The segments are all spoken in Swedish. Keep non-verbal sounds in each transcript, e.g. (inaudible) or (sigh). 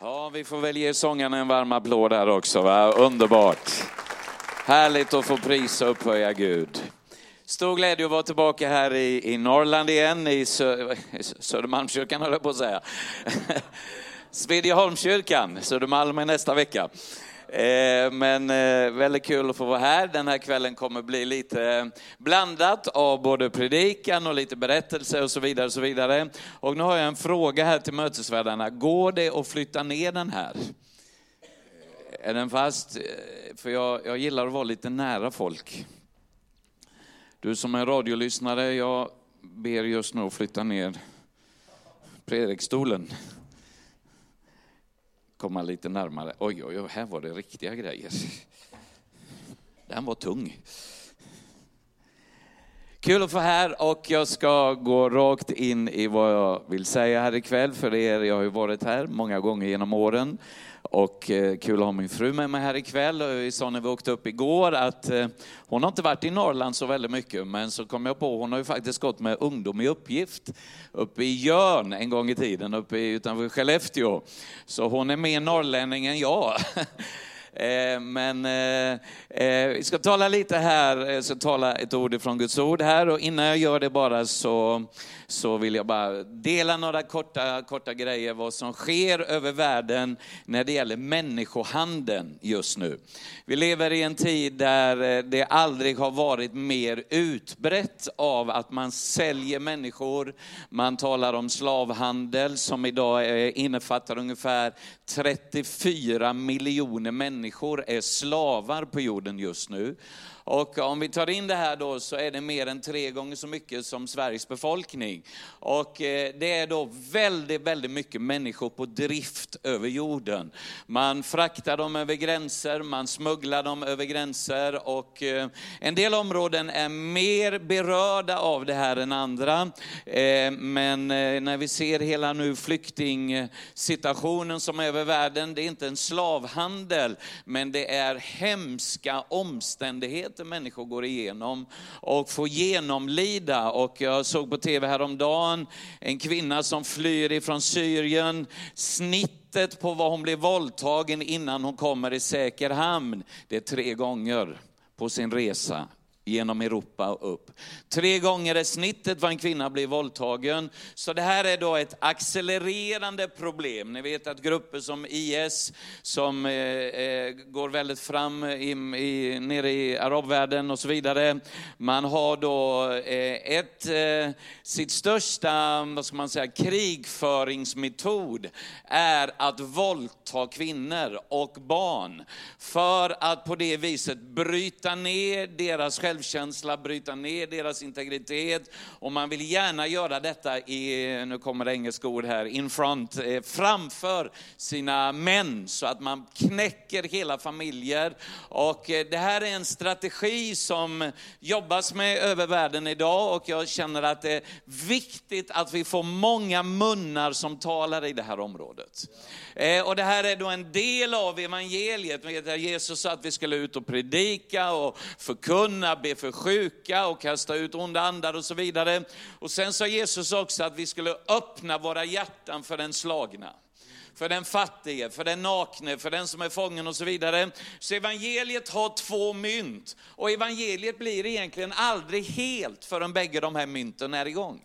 Ja, vi får väl ge sångarna en varm applåd här också. Va? Underbart. Härligt att få prisa och upphöja Gud. Stor glädje att vara tillbaka här i, i Norrland igen, i Sö, Södermalmskyrkan höll jag på att säga. (laughs) Svedjeholmskyrkan, Södermalm är nästa vecka. Eh, men eh, väldigt kul att få vara här. Den här kvällen kommer bli lite eh, blandat av både predikan och lite berättelse och så vidare. Och så vidare. Och nu har jag en fråga här till mötesvärdarna. Går det att flytta ner den här? Är den fast? För jag, jag gillar att vara lite nära folk. Du som är radiolyssnare, jag ber just nu att flytta ner predikstolen komma lite närmare. Oj, oj, oj, här var det riktiga grejer. Den var tung. Kul att få här och jag ska gå rakt in i vad jag vill säga här ikväll för er. Jag har ju varit här många gånger genom åren och eh, kul att ha min fru med mig här ikväll. Eh, vi sa när vi åkte upp igår att eh, hon har inte varit i Norrland så väldigt mycket, men så kom jag på, hon har ju faktiskt gått med ungdom i uppgift uppe i Jörn en gång i tiden, uppe utanför Skellefteå. Så hon är mer norrlänning än jag. (laughs) Eh, men eh, eh, vi ska tala lite här, eh, jag ska tala ett ord från Guds ord här och innan jag gör det bara så, så vill jag bara dela några korta, korta grejer vad som sker över världen när det gäller människohandeln just nu. Vi lever i en tid där eh, det aldrig har varit mer utbrett av att man säljer människor. Man talar om slavhandel som idag innefattar ungefär 34 miljoner människor är slavar på jorden just nu. Och om vi tar in det här då så är det mer än tre gånger så mycket som Sveriges befolkning. Och eh, det är då väldigt, väldigt mycket människor på drift över jorden. Man fraktar dem över gränser, man smugglar dem över gränser och eh, en del områden är mer berörda av det här än andra. Eh, men när vi ser hela nu flyktingsituationen som är över världen, det är inte en slavhandel, men det är hemska omständigheter svårigheter människor går igenom och får genomlida. Och jag såg på tv häromdagen en kvinna som flyr ifrån Syrien. Snittet på vad hon blir våldtagen innan hon kommer i säker hamn, det är tre gånger på sin resa genom Europa och upp. Tre gånger är snittet vad en kvinna blir våldtagen. Så det här är då ett accelererande problem. Ni vet att grupper som IS, som eh, eh, går väldigt fram i, i, nere i arabvärlden och så vidare. Man har då eh, ett, eh, sitt största, vad ska man säga, krigföringsmetod är att våldta kvinnor och barn. För att på det viset bryta ner deras själv självkänsla, bryta ner deras integritet. Och man vill gärna göra detta i, nu kommer det engelska ord här, in front, eh, framför sina män så att man knäcker hela familjer. Och eh, det här är en strategi som jobbas med över världen idag och jag känner att det är viktigt att vi får många munnar som talar i det här området. Eh, och det här är då en del av evangeliet. Jesus sa att vi skulle ut och predika och förkunna, be för sjuka och kasta ut onda andar och så vidare. Och sen sa Jesus också att vi skulle öppna våra hjärtan för den slagna för den fattige, för den nakne, för den som är fången och så vidare. Så evangeliet har två mynt och evangeliet blir egentligen aldrig helt förrän bägge de här mynten är igång.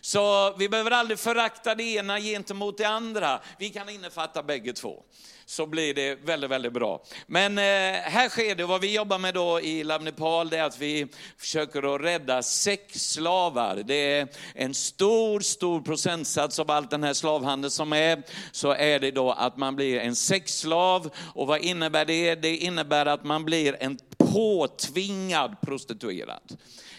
Så vi behöver aldrig förakta det ena gentemot det andra. Vi kan innefatta bägge två. Så blir det väldigt, väldigt bra. Men eh, här sker det, vad vi jobbar med då i Lab Nepal, det är att vi försöker att rädda sexslavar. Det är en stor, stor procentsats av allt den här slavhandeln som är, så är det då att man blir en sexslav. Och vad innebär det? Det innebär att man blir en påtvingad prostituerad.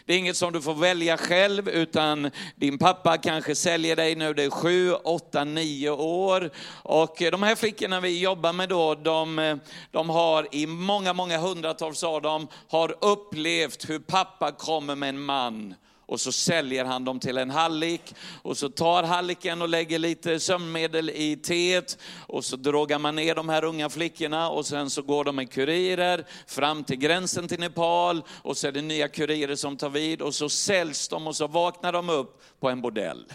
Det är inget som du får välja själv, utan din pappa kanske säljer dig nu, du är sju, åtta, nio år. Och eh, de här flickorna vi jobbar med då, de, eh, de har i många, många hundratals av dem, har upplevt hur pappa kommer med en man och så säljer han dem till en hallick och så tar halliken och lägger lite sömnmedel i teet. Och så drogar man ner de här unga flickorna. Och sen så går de med kurirer fram till gränsen till Nepal. Och så är det nya kurirer som tar vid. Och så säljs de och så vaknar de upp på en bordell.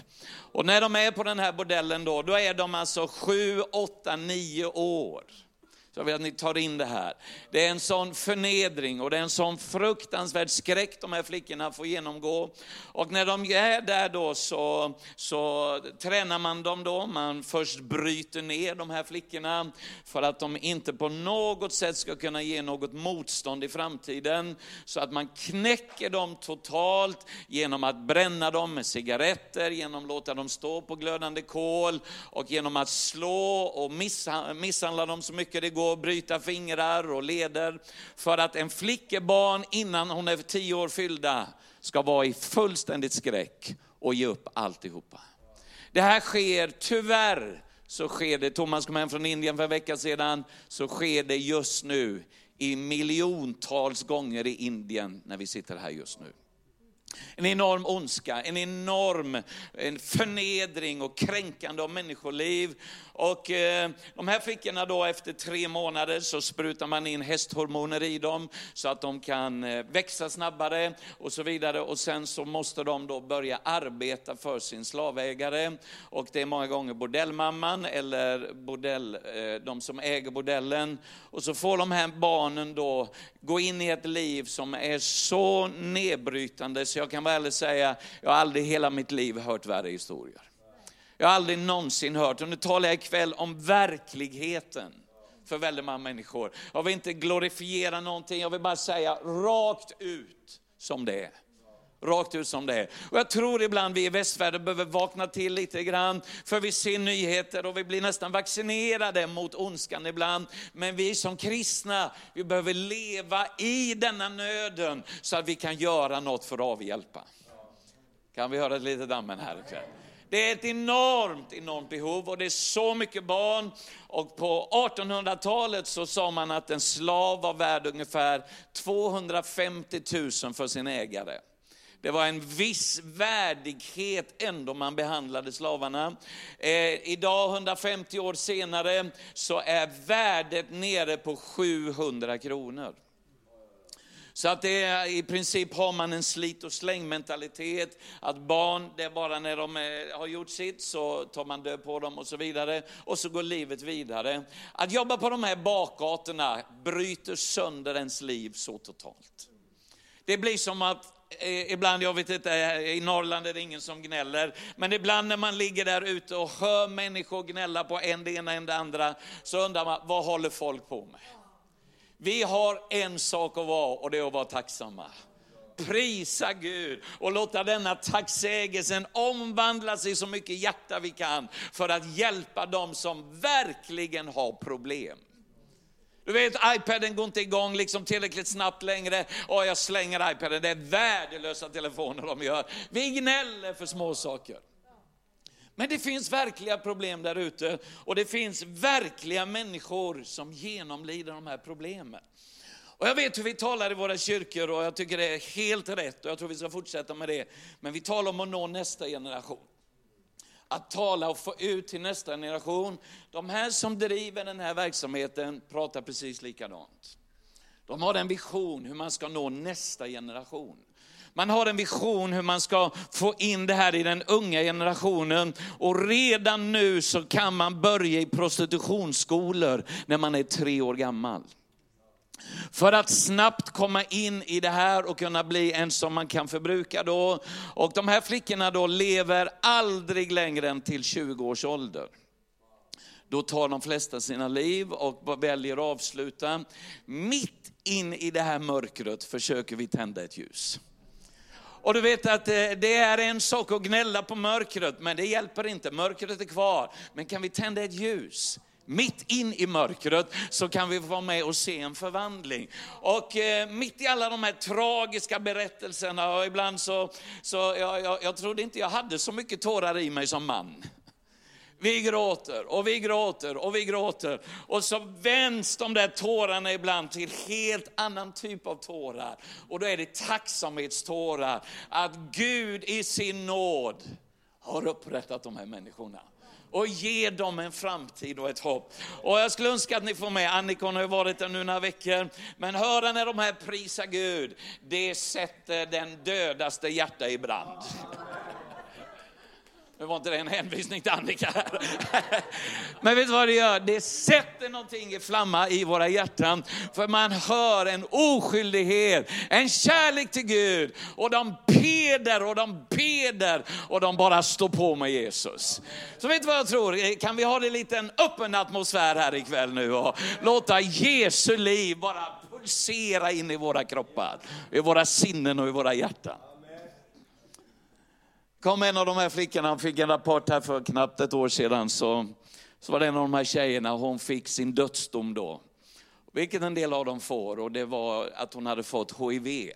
Och när de är på den här bordellen då, då är de alltså sju, åtta, nio år. Så jag vill att ni tar in det här. Det är en sån förnedring och det är en sån fruktansvärd skräck de här flickorna får genomgå. Och när de är där då så, så tränar man dem då. Man först bryter ner de här flickorna för att de inte på något sätt ska kunna ge något motstånd i framtiden. Så att man knäcker dem totalt genom att bränna dem med cigaretter, genom att låta dem stå på glödande kol och genom att slå och misshandla dem så mycket det går och bryta fingrar och leder för att en flickebarn innan hon är tio år fyllda ska vara i fullständigt skräck och ge upp alltihopa. Det här sker tyvärr, så sker det, Thomas kom hem från Indien för en vecka sedan, så sker det just nu i miljontals gånger i Indien när vi sitter här just nu. En enorm ondska, en enorm en förnedring och kränkande av människoliv. Och eh, de här flickorna då efter tre månader så sprutar man in hästhormoner i dem så att de kan eh, växa snabbare och så vidare. Och sen så måste de då börja arbeta för sin slavägare. Och det är många gånger bordellmamman eller bordell, eh, de som äger bordellen. Och så får de här barnen då gå in i ett liv som är så nedbrytande så jag kan väl säga, jag har aldrig hela mitt liv hört värre historier. Jag har aldrig någonsin hört, och nu talar jag ikväll om verkligheten för väldigt många människor. Jag vill inte glorifiera någonting, jag vill bara säga rakt ut som det är. Rakt ut som det är. Och jag tror ibland vi i västvärlden behöver vakna till lite grann, för vi ser nyheter och vi blir nästan vaccinerade mot ondskan ibland. Men vi som kristna, vi behöver leva i denna nöden så att vi kan göra något för att avhjälpa. Kan vi höra ett litet amen här ikväll? Det är ett enormt, enormt behov och det är så mycket barn. Och på 1800-talet så sa man att en slav var värd ungefär 250 000 för sin ägare. Det var en viss värdighet ändå man behandlade slavarna. Eh, idag, 150 år senare, så är värdet nere på 700 kronor. Så att det är, i princip har man en slit och släng mentalitet, att barn, det är bara när de är, har gjort sitt så tar man död på dem och så vidare. Och så går livet vidare. Att jobba på de här bakgatorna bryter sönder ens liv så totalt. Det blir som att eh, ibland, jag vet inte, eh, i Norrland är det ingen som gnäller, men ibland när man ligger där ute och hör människor gnälla på en det ena en det andra, så undrar man, vad håller folk på med? Vi har en sak att vara och det är att vara tacksamma. Prisa Gud och låta denna tacksägelsen omvandlas i så mycket hjärta vi kan för att hjälpa dem som verkligen har problem. Du vet, iPaden går inte igång liksom tillräckligt snabbt längre. Och jag slänger iPaden, det är värdelösa telefoner de gör. Vi gnäller för små saker. Men det finns verkliga problem där ute och det finns verkliga människor som genomlider de här problemen. Och jag vet hur vi talar i våra kyrkor och jag tycker det är helt rätt och jag tror vi ska fortsätta med det. Men vi talar om att nå nästa generation. Att tala och få ut till nästa generation. De här som driver den här verksamheten pratar precis likadant. De har en vision hur man ska nå nästa generation. Man har en vision hur man ska få in det här i den unga generationen. Och redan nu så kan man börja i prostitutionsskolor när man är tre år gammal. För att snabbt komma in i det här och kunna bli en som man kan förbruka då. Och de här flickorna då lever aldrig längre än till 20 års ålder. Då tar de flesta sina liv och väljer att avsluta. Mitt in i det här mörkret försöker vi tända ett ljus. Och du vet att eh, det är en sak att gnälla på mörkret, men det hjälper inte. Mörkret är kvar. Men kan vi tända ett ljus? Mitt in i mörkret så kan vi vara med och se en förvandling. Och eh, mitt i alla de här tragiska berättelserna, och ibland så, så jag, jag, jag trodde inte jag hade så mycket tårar i mig som man. Vi gråter och vi gråter och vi gråter. Och så vänds de där tårarna ibland till helt annan typ av tårar. Och då är det tacksamhetstårar. Att Gud i sin nåd har upprättat de här människorna och ger dem en framtid och ett hopp. Och jag skulle önska att ni får med, Annika har ju varit där nu några veckor, men höra när de här prisar Gud, det sätter den dödaste hjärta i brand. Nu var inte det en hänvisning till Annika här. (laughs) Men vet du vad det gör? Det sätter någonting i flamma i våra hjärtan. För man hör en oskyldighet, en kärlek till Gud. Och de peder och de beder och de bara står på med Jesus. Så vet du vad jag tror? Kan vi ha det lite en öppen atmosfär här ikväll nu och låta Jesu liv bara pulsera in i våra kroppar, i våra sinnen och i våra hjärtan kom en av de här flickorna, han fick en rapport här för knappt ett år sedan, så, så var det en av de här tjejerna, hon fick sin dödsdom då. Vilket en del av dem får, och det var att hon hade fått HIV.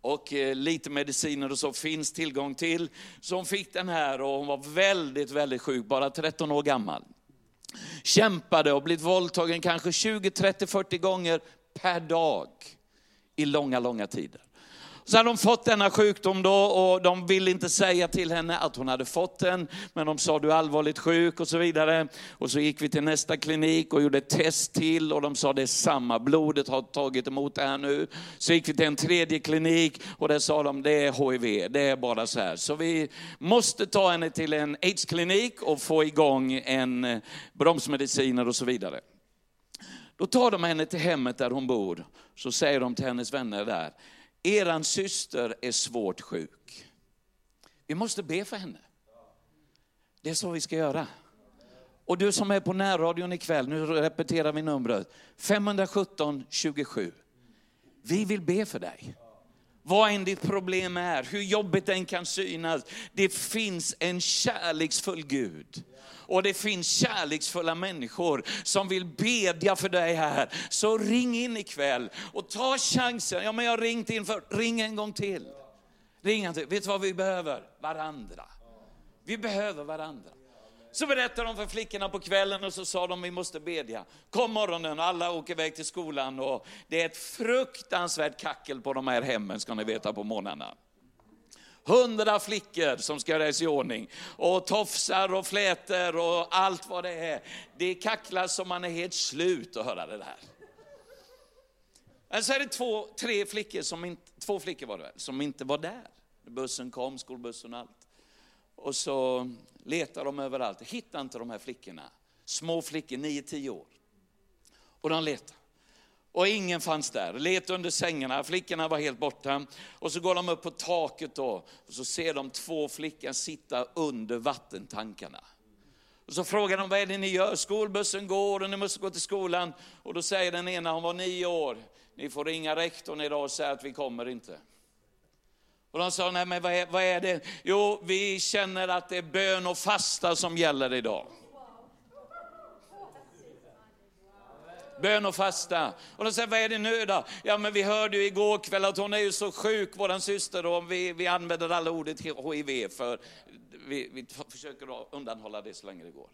Och eh, lite mediciner och så finns tillgång till. Så hon fick den här och hon var väldigt, väldigt sjuk, bara 13 år gammal. Kämpade och blivit våldtagen kanske 20, 30, 40 gånger per dag i långa, långa tider. Så hade de fått denna sjukdom då och de ville inte säga till henne att hon hade fått den. Men de sa du är allvarligt sjuk och så vidare. Och så gick vi till nästa klinik och gjorde ett test till och de sa det är samma, blodet har tagit emot det här nu. Så gick vi till en tredje klinik och där sa de det är HIV, det är bara så här. Så vi måste ta henne till en AIDS-klinik och få igång en eh, bromsmediciner och så vidare. Då tar de henne till hemmet där hon bor, så säger de till hennes vänner där, eran syster är svårt sjuk. Vi måste be för henne. Det är så vi ska göra. Och du som är på närradion ikväll, nu repeterar vi numret. 517 27. Vi vill be för dig. Vad än ditt problem är, hur jobbigt den kan synas. Det finns en kärleksfull Gud. Och det finns kärleksfulla människor som vill bedja för dig här. Så ring in ikväll och ta chansen. Ja men jag har ringt in för, ring en gång till. Ring en till. Vet du vad vi behöver? Varandra. Vi behöver varandra. Så berättade de för flickorna på kvällen och så sa de vi måste bedja. Kom morgonen och alla åker iväg till skolan och det är ett fruktansvärt kackel på de här hemmen ska ni veta på morgnarna. Hundra flickor som ska göras i ordning. Och tofsar och flätor och allt vad det är. Det kacklas som man är helt slut att höra det där. Men så är det två, tre flickor, som inte, två flickor var det väl, som inte var där. Bussen kom, skolbussen och allt. Och så letar de överallt, hittar inte de här flickorna. Små flickor, 9-10 år. Och de letar. Och ingen fanns där. Let under sängarna, flickorna var helt borta. Och så går de upp på taket då, och så ser de två flickor sitta under vattentankarna. Och så frågar de, vad är det ni gör? Skolbussen går och ni måste gå till skolan. Och då säger den ena, hon var nio år, ni får ringa rektorn idag och säga att vi kommer inte. Och de sa, nej men vad är, vad är det? Jo, vi känner att det är bön och fasta som gäller idag. Bön och fasta. Och de säger, vad är det nu då? Ja men vi hörde ju igår kväll att hon är ju så sjuk, våran syster, och vi, vi använder alla ordet HIV för vi, vi försöker undanhålla det så länge det går.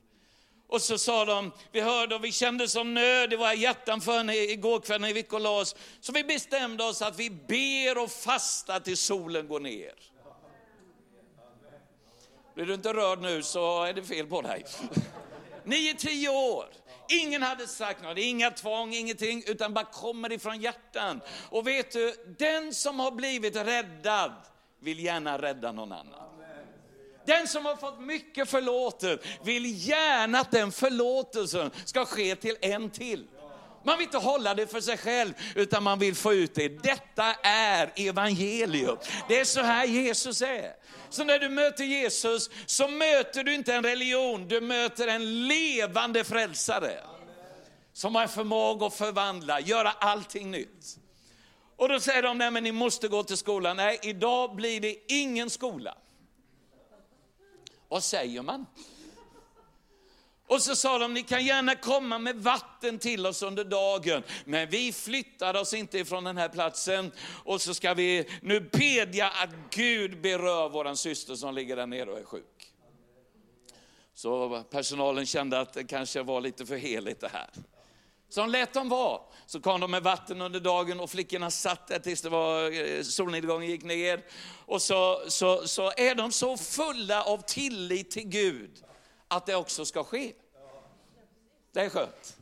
Och så sa de, vi hörde och vi kände som nöd i våra hjärtan för henne igår kväll när vi gick och la oss. Så vi bestämde oss att vi ber och fastar tills solen går ner. Blir du inte rörd nu så är det fel på dig. (laughs) Nio, tio år. Ingen hade sagt något, inga tvång, ingenting, utan bara kommer ifrån hjärtan. Och vet du, den som har blivit räddad vill gärna rädda någon annan. Den som har fått mycket förlåtet vill gärna att den förlåtelsen ska ske till en till. Man vill inte hålla det för sig själv, utan man vill få ut det. Detta är evangelium. Det är så här Jesus är. Så när du möter Jesus så möter du inte en religion, du möter en levande frälsare. Som har förmåga att förvandla, göra allting nytt. Och då säger de, nej men ni måste gå till skolan. Nej, idag blir det ingen skola. Vad säger man? Och så sa de, ni kan gärna komma med vatten till oss under dagen, men vi flyttar oss inte ifrån den här platsen. Och så ska vi nu bedja att Gud berör våran syster som ligger där nere och är sjuk. Så personalen kände att det kanske var lite för heligt det här. Så de lät dem vara. Så kom de med vatten under dagen och flickorna satt där tills det var, eh, solnedgången gick ner. Och så, så, så är de så fulla av tillit till Gud att det också ska ske. Det är skönt.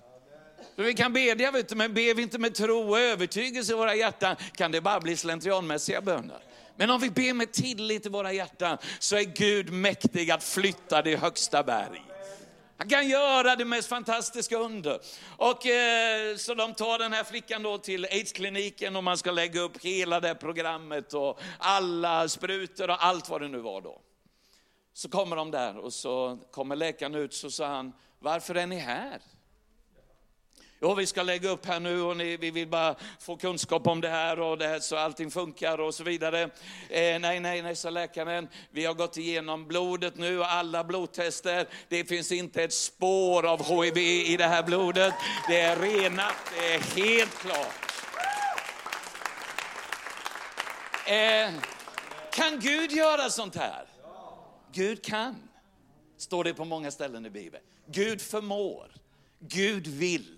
För vi kan bedja, vet du, men ber vi inte med tro och övertygelse i våra hjärtan kan det bara bli slentrianmässiga böner. Men om vi ber med tillit i våra hjärtan så är Gud mäktig att flytta det högsta berg. Han kan göra det mest fantastiska under. Och, eh, så de tar den här flickan då till aidskliniken och man ska lägga upp hela det programmet och alla sprutor och allt vad det nu var då. Så kommer de där och så kommer läkaren ut så sa han, varför är ni här? Jo, vi ska lägga upp här nu och ni, vi vill bara få kunskap om det här och det här så allting funkar och så vidare. Eh, nej, nej, nej, sa läkaren. Vi har gått igenom blodet nu och alla blodtester. Det finns inte ett spår av HIV i det här blodet. Det är renat, det är helt klart. Eh, kan Gud göra sånt här? Gud kan. Står det på många ställen i Bibeln. Gud förmår. Gud vill.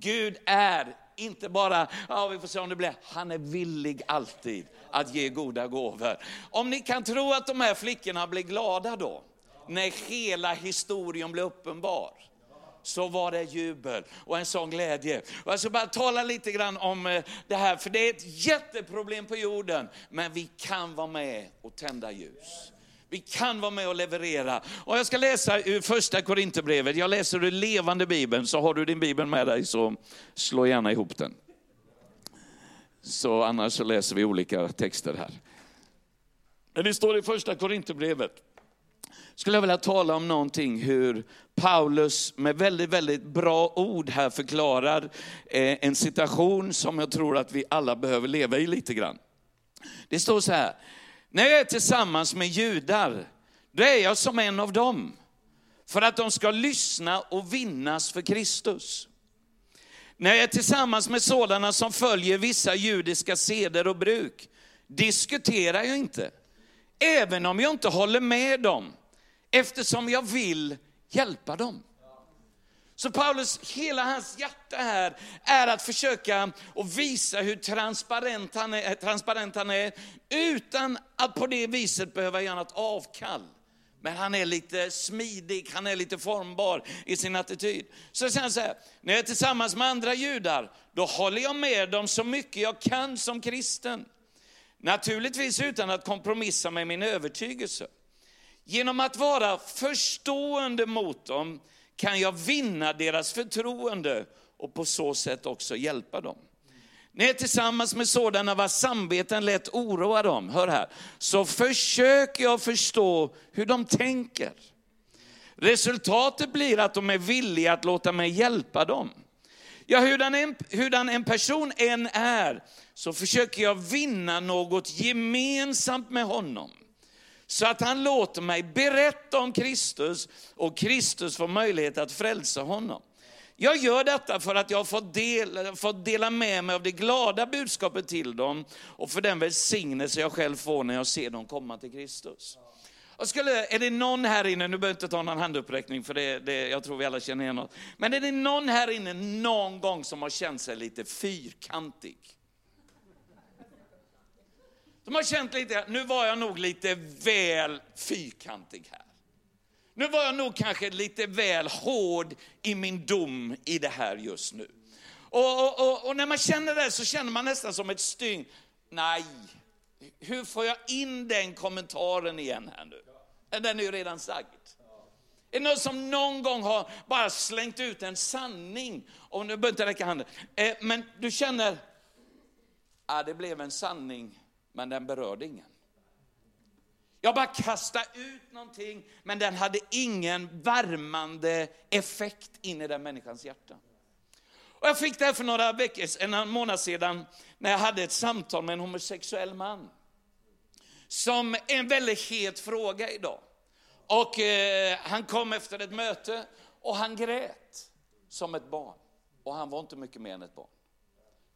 Gud är inte bara, ja vi får se om det blir, han är villig alltid att ge goda gåvor. Om ni kan tro att de här flickorna blir glada då, när hela historien blir uppenbar så var det jubel och en sån glädje. Och jag ska bara tala lite grann om eh, det här, för det är ett jätteproblem på jorden, men vi kan vara med och tända ljus. Vi kan vara med och leverera. Och jag ska läsa ur första Korinthierbrevet. Jag läser ur levande bibeln, så har du din bibel med dig så slå gärna ihop den. Så annars så läser vi olika texter här. Men det står i första Korinthierbrevet. Skulle jag vilja tala om någonting hur Paulus med väldigt, väldigt bra ord här förklarar eh, en situation som jag tror att vi alla behöver leva i lite grann. Det står så här, när jag är tillsammans med judar, då är jag som en av dem. För att de ska lyssna och vinnas för Kristus. När jag är tillsammans med sådana som följer vissa judiska seder och bruk, diskuterar jag inte. Även om jag inte håller med dem, eftersom jag vill hjälpa dem. Så Paulus, hela hans hjärta här är att försöka och visa hur transparent han, är, transparent han är, utan att på det viset behöva göra något avkall. Men han är lite smidig, han är lite formbar i sin attityd. Så säger han så här, när jag är tillsammans med andra judar, då håller jag med dem så mycket jag kan som kristen. Naturligtvis utan att kompromissa med min övertygelse. Genom att vara förstående mot dem kan jag vinna deras förtroende och på så sätt också hjälpa dem. När jag är tillsammans med sådana vars samveten lätt oroar dem, hör här, så försöker jag förstå hur de tänker. Resultatet blir att de är villiga att låta mig hjälpa dem. Ja, hurdan en, hurdan en person än är, så försöker jag vinna något gemensamt med honom så att han låter mig berätta om Kristus och Kristus får möjlighet att frälsa honom. Jag gör detta för att jag har fått, del, fått dela med mig av det glada budskapet till dem och för den välsignelse jag själv får när jag ser dem komma till Kristus. Jag skulle, är det någon här inne, nu behöver jag inte ta någon handuppräckning för det, det, jag tror vi alla känner igen något. Men är det någon här inne någon gång som har känt sig lite fyrkantig? De har känt lite, nu var jag nog lite väl fyrkantig här. Nu var jag nog kanske lite väl hård i min dom i det här just nu. Och, och, och, och när man känner det så känner man nästan som ett stygn. Nej, hur får jag in den kommentaren igen här nu? Den är ju redan sagd. Är det någon som någon gång har bara slängt ut en sanning? Och nu behöver inte räcka handen. Eh, men du känner, ja det blev en sanning men den berörde ingen. Jag bara kastade ut någonting, men den hade ingen värmande effekt in i den människans hjärta. Och jag fick det här för några veckor, en månad sedan, när jag hade ett samtal med en homosexuell man. Som är en väldigt het fråga idag. Och eh, han kom efter ett möte och han grät som ett barn. Och han var inte mycket mer än ett barn.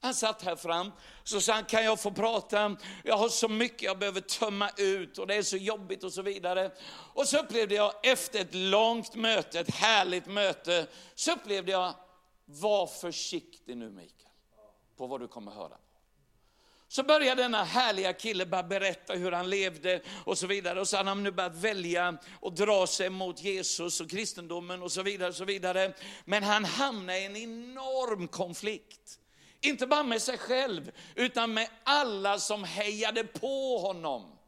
Han satt här fram, så sa han, kan jag få prata? Jag har så mycket jag behöver tömma ut och det är så jobbigt och så vidare. Och så upplevde jag efter ett långt möte, ett härligt möte, så upplevde jag, var försiktig nu Mikael, på vad du kommer höra. Så började denna härliga kille bara berätta hur han levde och så vidare. Och så hade han nu börjat välja och dra sig mot Jesus och kristendomen och så vidare. Och så vidare. Men han hamnade i en enorm konflikt. Inte bara med sig själv, utan med alla som hejade på honom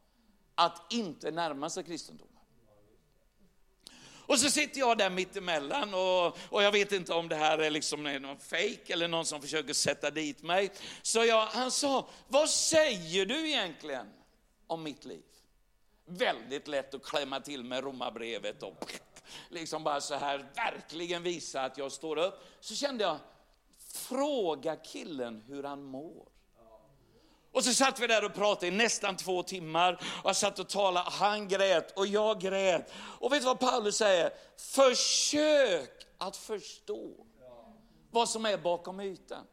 att inte närma sig kristendomen. Och så sitter jag där mittemellan och, och jag vet inte om det här är liksom någon fejk eller någon som försöker sätta dit mig. Så jag, han sa, vad säger du egentligen om mitt liv? Väldigt lätt att klämma till med romabrevet och liksom bara så här verkligen visa att jag står upp. Så kände jag, fråga killen hur han mår. Och så satt vi där och pratade i nästan två timmar. Och jag satt och talade, han grät och jag grät. Och vet du vad Paulus säger? Försök att förstå vad som är bakom ytan.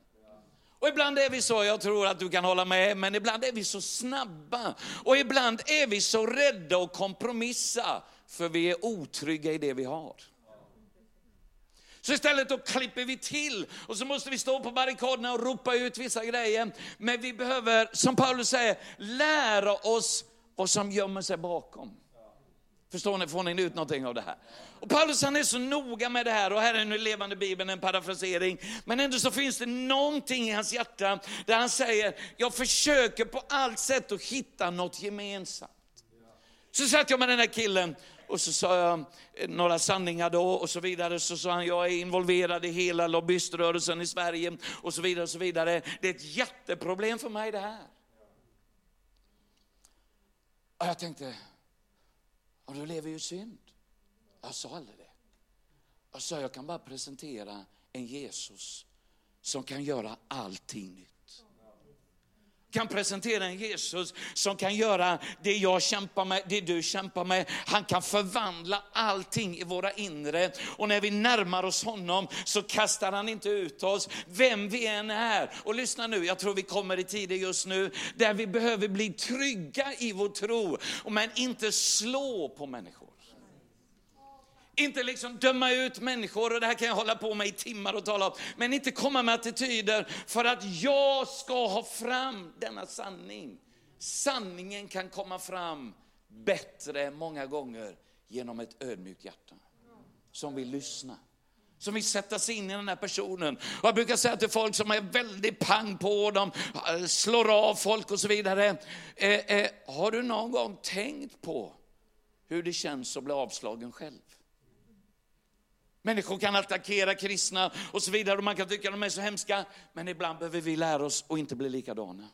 Och ibland är vi så, jag tror att du kan hålla med, men ibland är vi så snabba. Och ibland är vi så rädda att kompromissa, för vi är otrygga i det vi har. Så istället då klipper vi till och så måste vi stå på barrikaderna och ropa ut vissa grejer. Men vi behöver, som Paulus säger, lära oss vad som gömmer sig bakom. Förstår ni, får ni ut någonting av det här? Och Paulus han är så noga med det här och här är nu levande bibeln en parafrasering. Men ändå så finns det någonting i hans hjärta där han säger, jag försöker på allt sätt att hitta något gemensamt. Så satt jag med den här killen och så sa jag eh, några sanningar då och så vidare. Så sa han, jag är involverad i hela lobbyiströrelsen i Sverige och så vidare. och så vidare. Det är ett jätteproblem för mig det här. Och jag tänkte, och du lever ju synd. Jag sa aldrig det. Jag sa, jag kan bara presentera en Jesus som kan göra allting nytt kan presentera en Jesus som kan göra det jag kämpar med, det du kämpar med. Han kan förvandla allting i våra inre. Och när vi närmar oss honom så kastar han inte ut oss, vem vi än är. Och lyssna nu, jag tror vi kommer i tider just nu där vi behöver bli trygga i vår tro, men inte slå på människor. Inte liksom döma ut människor, och det här kan jag hålla på med i timmar och tala om. Men inte komma med attityder för att jag ska ha fram denna sanning. Sanningen kan komma fram bättre många gånger genom ett ödmjukt hjärta. Som vill lyssna. Som vill sätta sig in i den här personen. Och jag brukar säga till folk som är väldigt pang på, de slår av folk och så vidare. Eh, eh, har du någon gång tänkt på hur det känns att bli avslagen själv? Människor kan attackera kristna och så vidare och man kan tycka att de är så hemska. Men ibland behöver vi lära oss att inte bli likadana.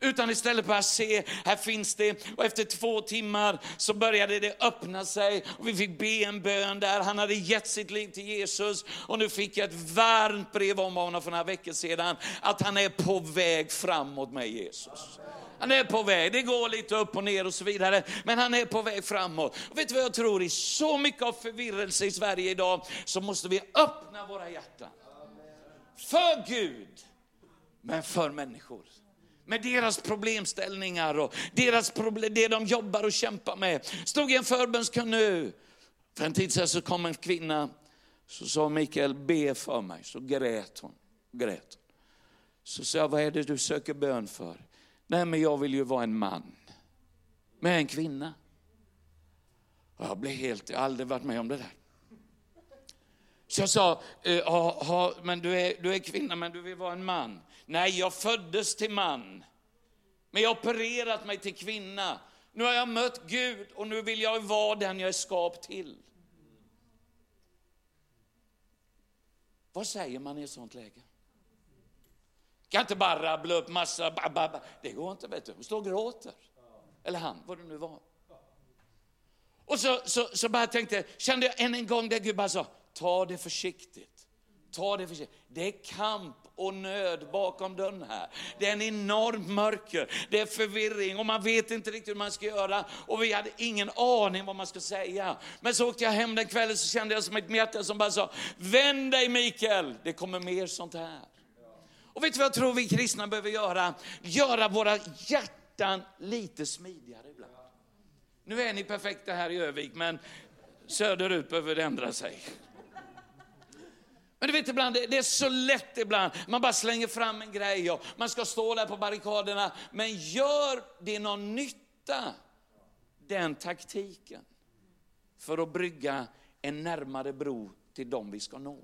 Utan istället bara se, här finns det. Och efter två timmar så började det öppna sig och vi fick be en bön där. Han hade gett sitt liv till Jesus och nu fick jag ett varmt brev om honom för några veckor sedan. Att han är på väg framåt med Jesus. Han är på väg, det går lite upp och ner och så vidare, men han är på väg framåt. Och vet du vad jag tror? I så mycket av förvirrelse i Sverige idag så måste vi öppna våra hjärtan. För Gud, men för människor med deras problemställningar och deras problem, det de jobbar och kämpar med. Stod i en förbönskör nu. För en tid sedan så kom en kvinna, så sa Mikael, be för mig. Så grät hon. Grät. Så sa jag, vad är det du söker bön för? Nej, men jag vill ju vara en man med en kvinna. Och jag blev helt, jag har aldrig varit med om det där. Så jag sa, eh, ha, ha, men du är, du är kvinna men du vill vara en man. Nej, jag föddes till man. Men jag har opererat mig till kvinna. Nu har jag mött Gud och nu vill jag vara den jag är skapt till. Vad säger man i ett sånt läge? Kan inte bara rabbla upp massa, ba, det går inte vet du. Hon står och gråter. Eller han, vad det nu var. Och så, så, så bara tänkte, kände jag än en gång där Gud bara sa, ta det försiktigt. Ta det försiktigt. Det är kamp och nöd bakom dörren här. Det är en enorm mörker, det är förvirring och man vet inte riktigt hur man ska göra. Och vi hade ingen aning vad man ska säga. Men så åkte jag hem den kvällen så kände jag som ett hjärta som bara sa, vänd dig Mikael, det kommer mer sånt här. Och vet du vad jag tror vi kristna behöver göra? Göra våra hjärtan lite smidigare ibland. Nu är ni perfekta här i Övik, men söderut behöver det ändra sig. Men du vet ibland, det är så lätt ibland, man bara slänger fram en grej och man ska stå där på barrikaderna. Men gör det någon nytta, den taktiken, för att brygga en närmare bro till dem vi ska nå?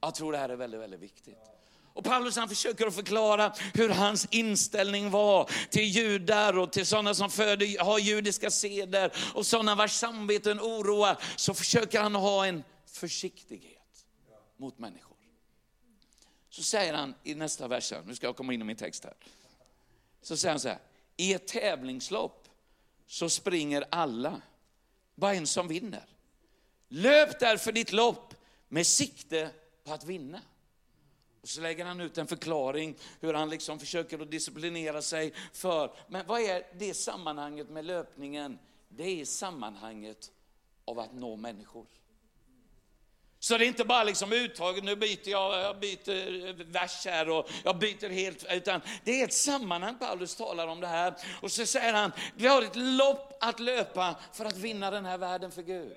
Jag tror det här är väldigt, väldigt viktigt. Och Paulus han försöker att förklara hur hans inställning var till judar och till sådana som föder, har judiska seder och sådana vars samveten oroar. Så försöker han ha en försiktighet mot människor. Så säger han i nästa vers, nu ska jag komma in i min text här. Så säger han så här, i ett tävlingslopp så springer alla, bara en som vinner. Löp därför ditt lopp med sikte på att vinna. Och så lägger han ut en förklaring hur han liksom försöker att disciplinera sig för, men vad är det sammanhanget med löpningen? Det är sammanhanget av att nå människor. Så det är inte bara liksom uttaget, nu byter jag, jag byter vers här och jag byter helt, utan det är ett sammanhang Paulus talar om det här. Och så säger han, vi har ett lopp att löpa för att vinna den här världen för Gud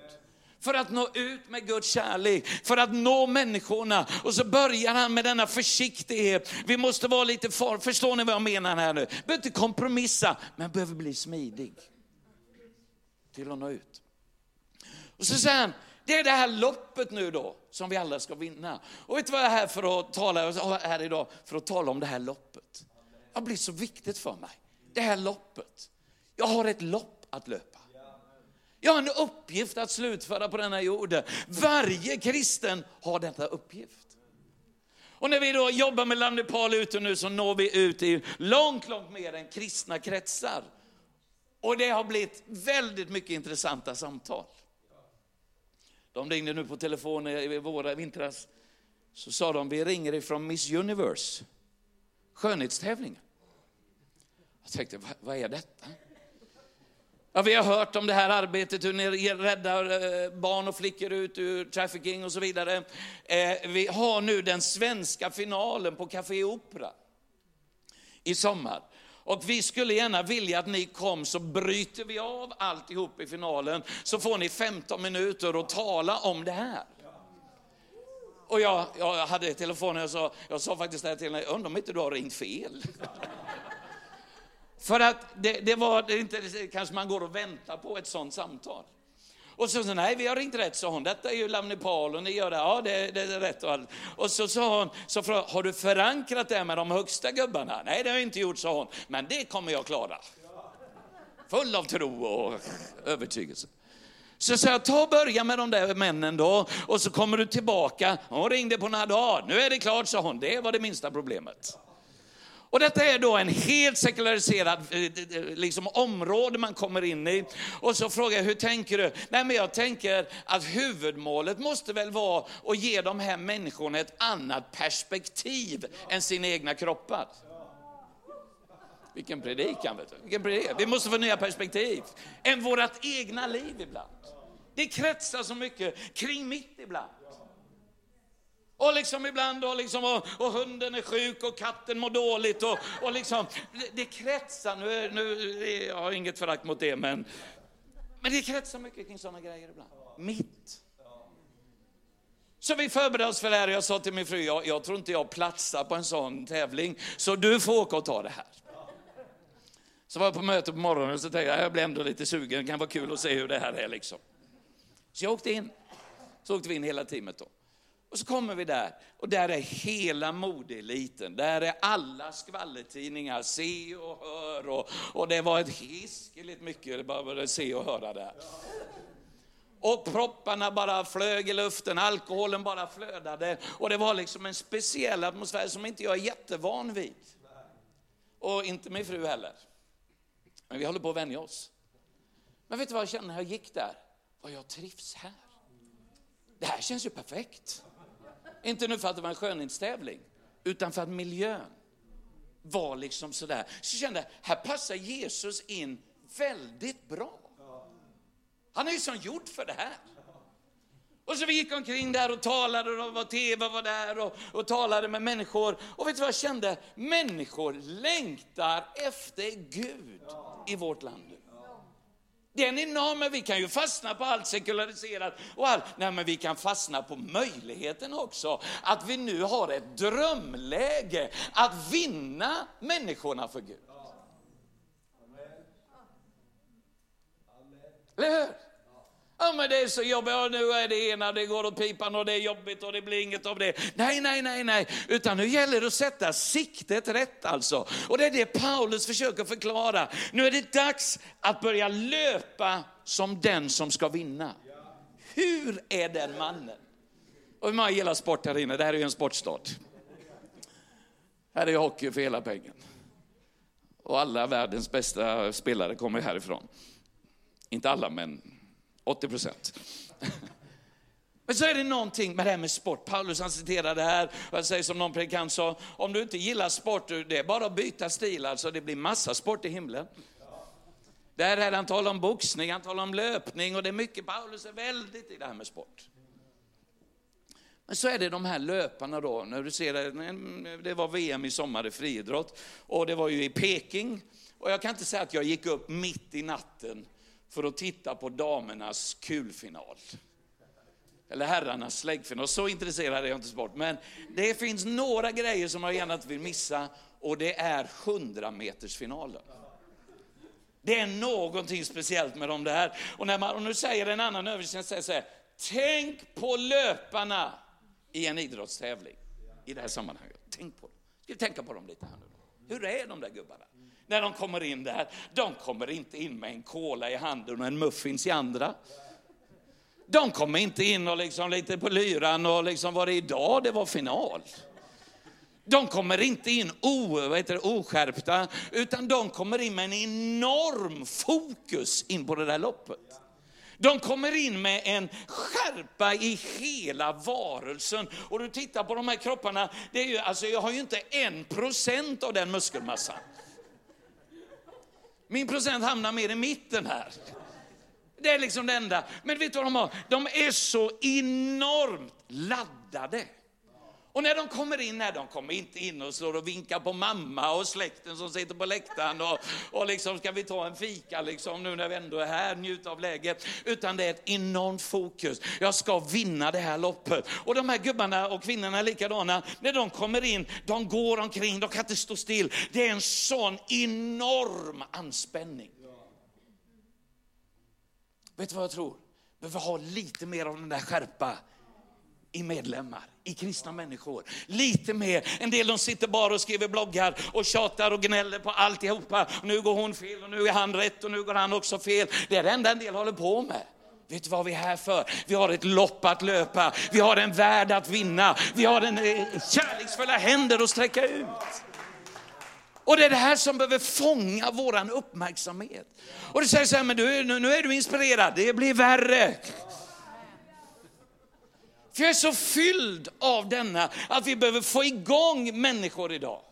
för att nå ut med Guds kärlek, för att nå människorna. Och så börjar han med denna försiktighet. Vi måste vara lite far, förstår ni vad jag menar här nu? Behöver inte kompromissa, men behöver bli smidig. Till att nå ut. Och så säger han, det är det här loppet nu då som vi alla ska vinna. Och vet du vad jag är här för att tala här idag? För att tala om det här loppet. Det har blivit så viktigt för mig. Det här loppet. Jag har ett lopp att löpa. Jag har en uppgift att slutföra på denna jord. Varje kristen har denna uppgift. Och när vi då jobbar med Land Paul ute nu så når vi ut i långt, långt mer än kristna kretsar. Och det har blivit väldigt mycket intressanta samtal. De ringde nu på telefon i våra vintras. Så sa de, vi ringer ifrån Miss Universe, skönhetstävlingen. Jag tänkte, vad är detta? Ja, vi har hört om det här arbetet, hur ni räddar eh, barn och flickor ut ur trafficking och så vidare. Eh, vi har nu den svenska finalen på Café Opera i sommar. Och vi skulle gärna vilja att ni kom så bryter vi av alltihop i finalen så får ni 15 minuter att tala om det här. Och jag, jag hade telefonen, jag sa, jag sa faktiskt det här till henne, undrar om inte du har ringt fel. För att det, det var det inte, kanske man går och väntar på ett sånt samtal. Och så sa nej vi har ringt rätt, sa hon. Detta är ju Lamm Nepal och ni gör det. Ja, det, det är rätt och allt. Och så sa hon, så frågade, har du förankrat det med de högsta gubbarna? Nej, det har jag inte gjort, sa hon. Men det kommer jag klara. Full av tro och övertygelse. Så sa jag, ta och börja med de där männen då, och så kommer du tillbaka. Hon ringde på några dagar. Nu är det klart, sa hon. Det var det minsta problemet. Och detta är då en helt sekulariserad eh, liksom, område man kommer in i. Och så frågar jag, hur tänker du? Nej men jag tänker att huvudmålet måste väl vara att ge de här människorna ett annat perspektiv än sina egna kroppar. Vilken predikan, vet du. Vilken predikan. Vi måste få nya perspektiv än vårt egna liv ibland. Det kretsar så mycket kring mitt ibland. Och liksom ibland och, liksom, och, och, hunden är sjuk och katten mår dåligt. Och, och liksom, det, det kretsar, nu, nu, jag har inget förakt mot det, men, men det kretsar mycket kring sådana grejer ibland. Mitt. Så vi förberedde oss för det här och jag sa till min fru, jag, jag tror inte jag platsar på en sån tävling, så du får åka och ta det här. Så var jag på möte på morgonen och så tänkte jag, jag blir ändå lite sugen, det kan vara kul att se hur det här är liksom. Så jag åkte in. Så åkte vi in hela teamet då. Och så kommer vi där och där är hela modeeliten. Där är alla skvallertidningar, se och hör och, och det var ett hiskeligt mycket bara se och höra där. Och propparna bara flög i luften, alkoholen bara flödade och det var liksom en speciell atmosfär som inte jag är jättevan vid. Och inte min fru heller. Men vi håller på att vänja oss. Men vet du vad jag kände när jag gick där? Vad jag trivs här. Det här känns ju perfekt. Inte nu för att det var en skönhetstävling, utan för att miljön var liksom sådär. Så jag kände, här passar Jesus in väldigt bra. Han är ju som gjord för det här. Och så vi gick omkring där och talade och var tv var där och, och talade med människor. Och vet du vad jag kände? Människor längtar efter Gud i vårt land. nu. Det är en enorm, vi kan ju fastna på allt sekulariserat och allt. Nej, men vi kan fastna på möjligheten också att vi nu har ett drömläge att vinna människorna för Gud. Eller hur? Ja, men det är så jobbigt, ja, nu är det ena, det går åt pipan och det är jobbigt och det blir inget av det. Nej, nej, nej, nej, utan nu gäller det att sätta siktet rätt alltså. Och det är det Paulus försöker förklara. Nu är det dags att börja löpa som den som ska vinna. Hur är den mannen? Och hur många gillar sport här inne? Det här är ju en sportstad. Här är hockey för hela pengen. Och alla världens bästa spelare kommer härifrån. Inte alla, men 80 procent. (laughs) Men så är det någonting med det här med sport. Paulus han citerar det här, och jag säger som någon predikant sa, om du inte gillar sport, det är bara att byta stil, alltså det blir massa sport i himlen. Där är han talar om boxning, han talar om löpning och det är mycket, Paulus är väldigt i det här med sport. Men så är det de här löparna då, när du ser det, det var VM i sommar i friidrott och det var ju i Peking. Och jag kan inte säga att jag gick upp mitt i natten för att titta på damernas kulfinal. Eller herrarnas släggfinal. Så intresserad är jag inte sport. Men det finns några grejer som jag gärna inte vill missa och det är 100 metersfinalen. Det är någonting speciellt med dem där. Och, när man, och nu säger en annan översättning så här, tänk på löparna i en idrottstävling i det här sammanhanget. Tänk på dem. Ska vi tänka på dem lite här nu? Hur är de där gubbarna? När de kommer in där. De kommer inte in med en cola i handen och en muffins i andra. De kommer inte in och liksom lite på lyran och liksom var det idag det var final. De kommer inte in o, vad heter det, oskärpta, utan de kommer in med en enorm fokus in på det där loppet. De kommer in med en skärpa i hela varelsen. Och du tittar på de här kropparna, det är ju, alltså jag har ju inte en procent av den muskelmassan. Min procent hamnar mer i mitten här. Det är liksom det enda. Men vet du vad de har? De är så enormt laddade. Och när de kommer in när de kommer inte in och slår och vinkar på mamma och släkten som sitter på läktaren och, och liksom ska vi ta en fika liksom nu när vi ändå är här, njuta av läget. Utan det är ett enormt fokus. Jag ska vinna det här loppet. Och de här gubbarna och kvinnorna är likadana. När de kommer in, de går omkring, de kan inte stå still. Det är en sån enorm anspänning. Vet du vad jag tror? Vi behöver ha lite mer av den där skärpa i medlemmar, i kristna människor. Lite mer. En del de sitter bara och skriver bloggar och tjatar och gnäller på alltihopa. Nu går hon fel och nu är han rätt och nu går han också fel. Det är det enda en del håller på med. Vet du vad vi är här för? Vi har ett lopp att löpa. Vi har en värld att vinna. Vi har en eh, kärleksfulla händer att sträcka ut. Och det är det här som behöver fånga våran uppmärksamhet. Och du säger så här, men du, nu är du inspirerad, det blir värre. För jag är så fylld av denna, att vi behöver få igång människor idag.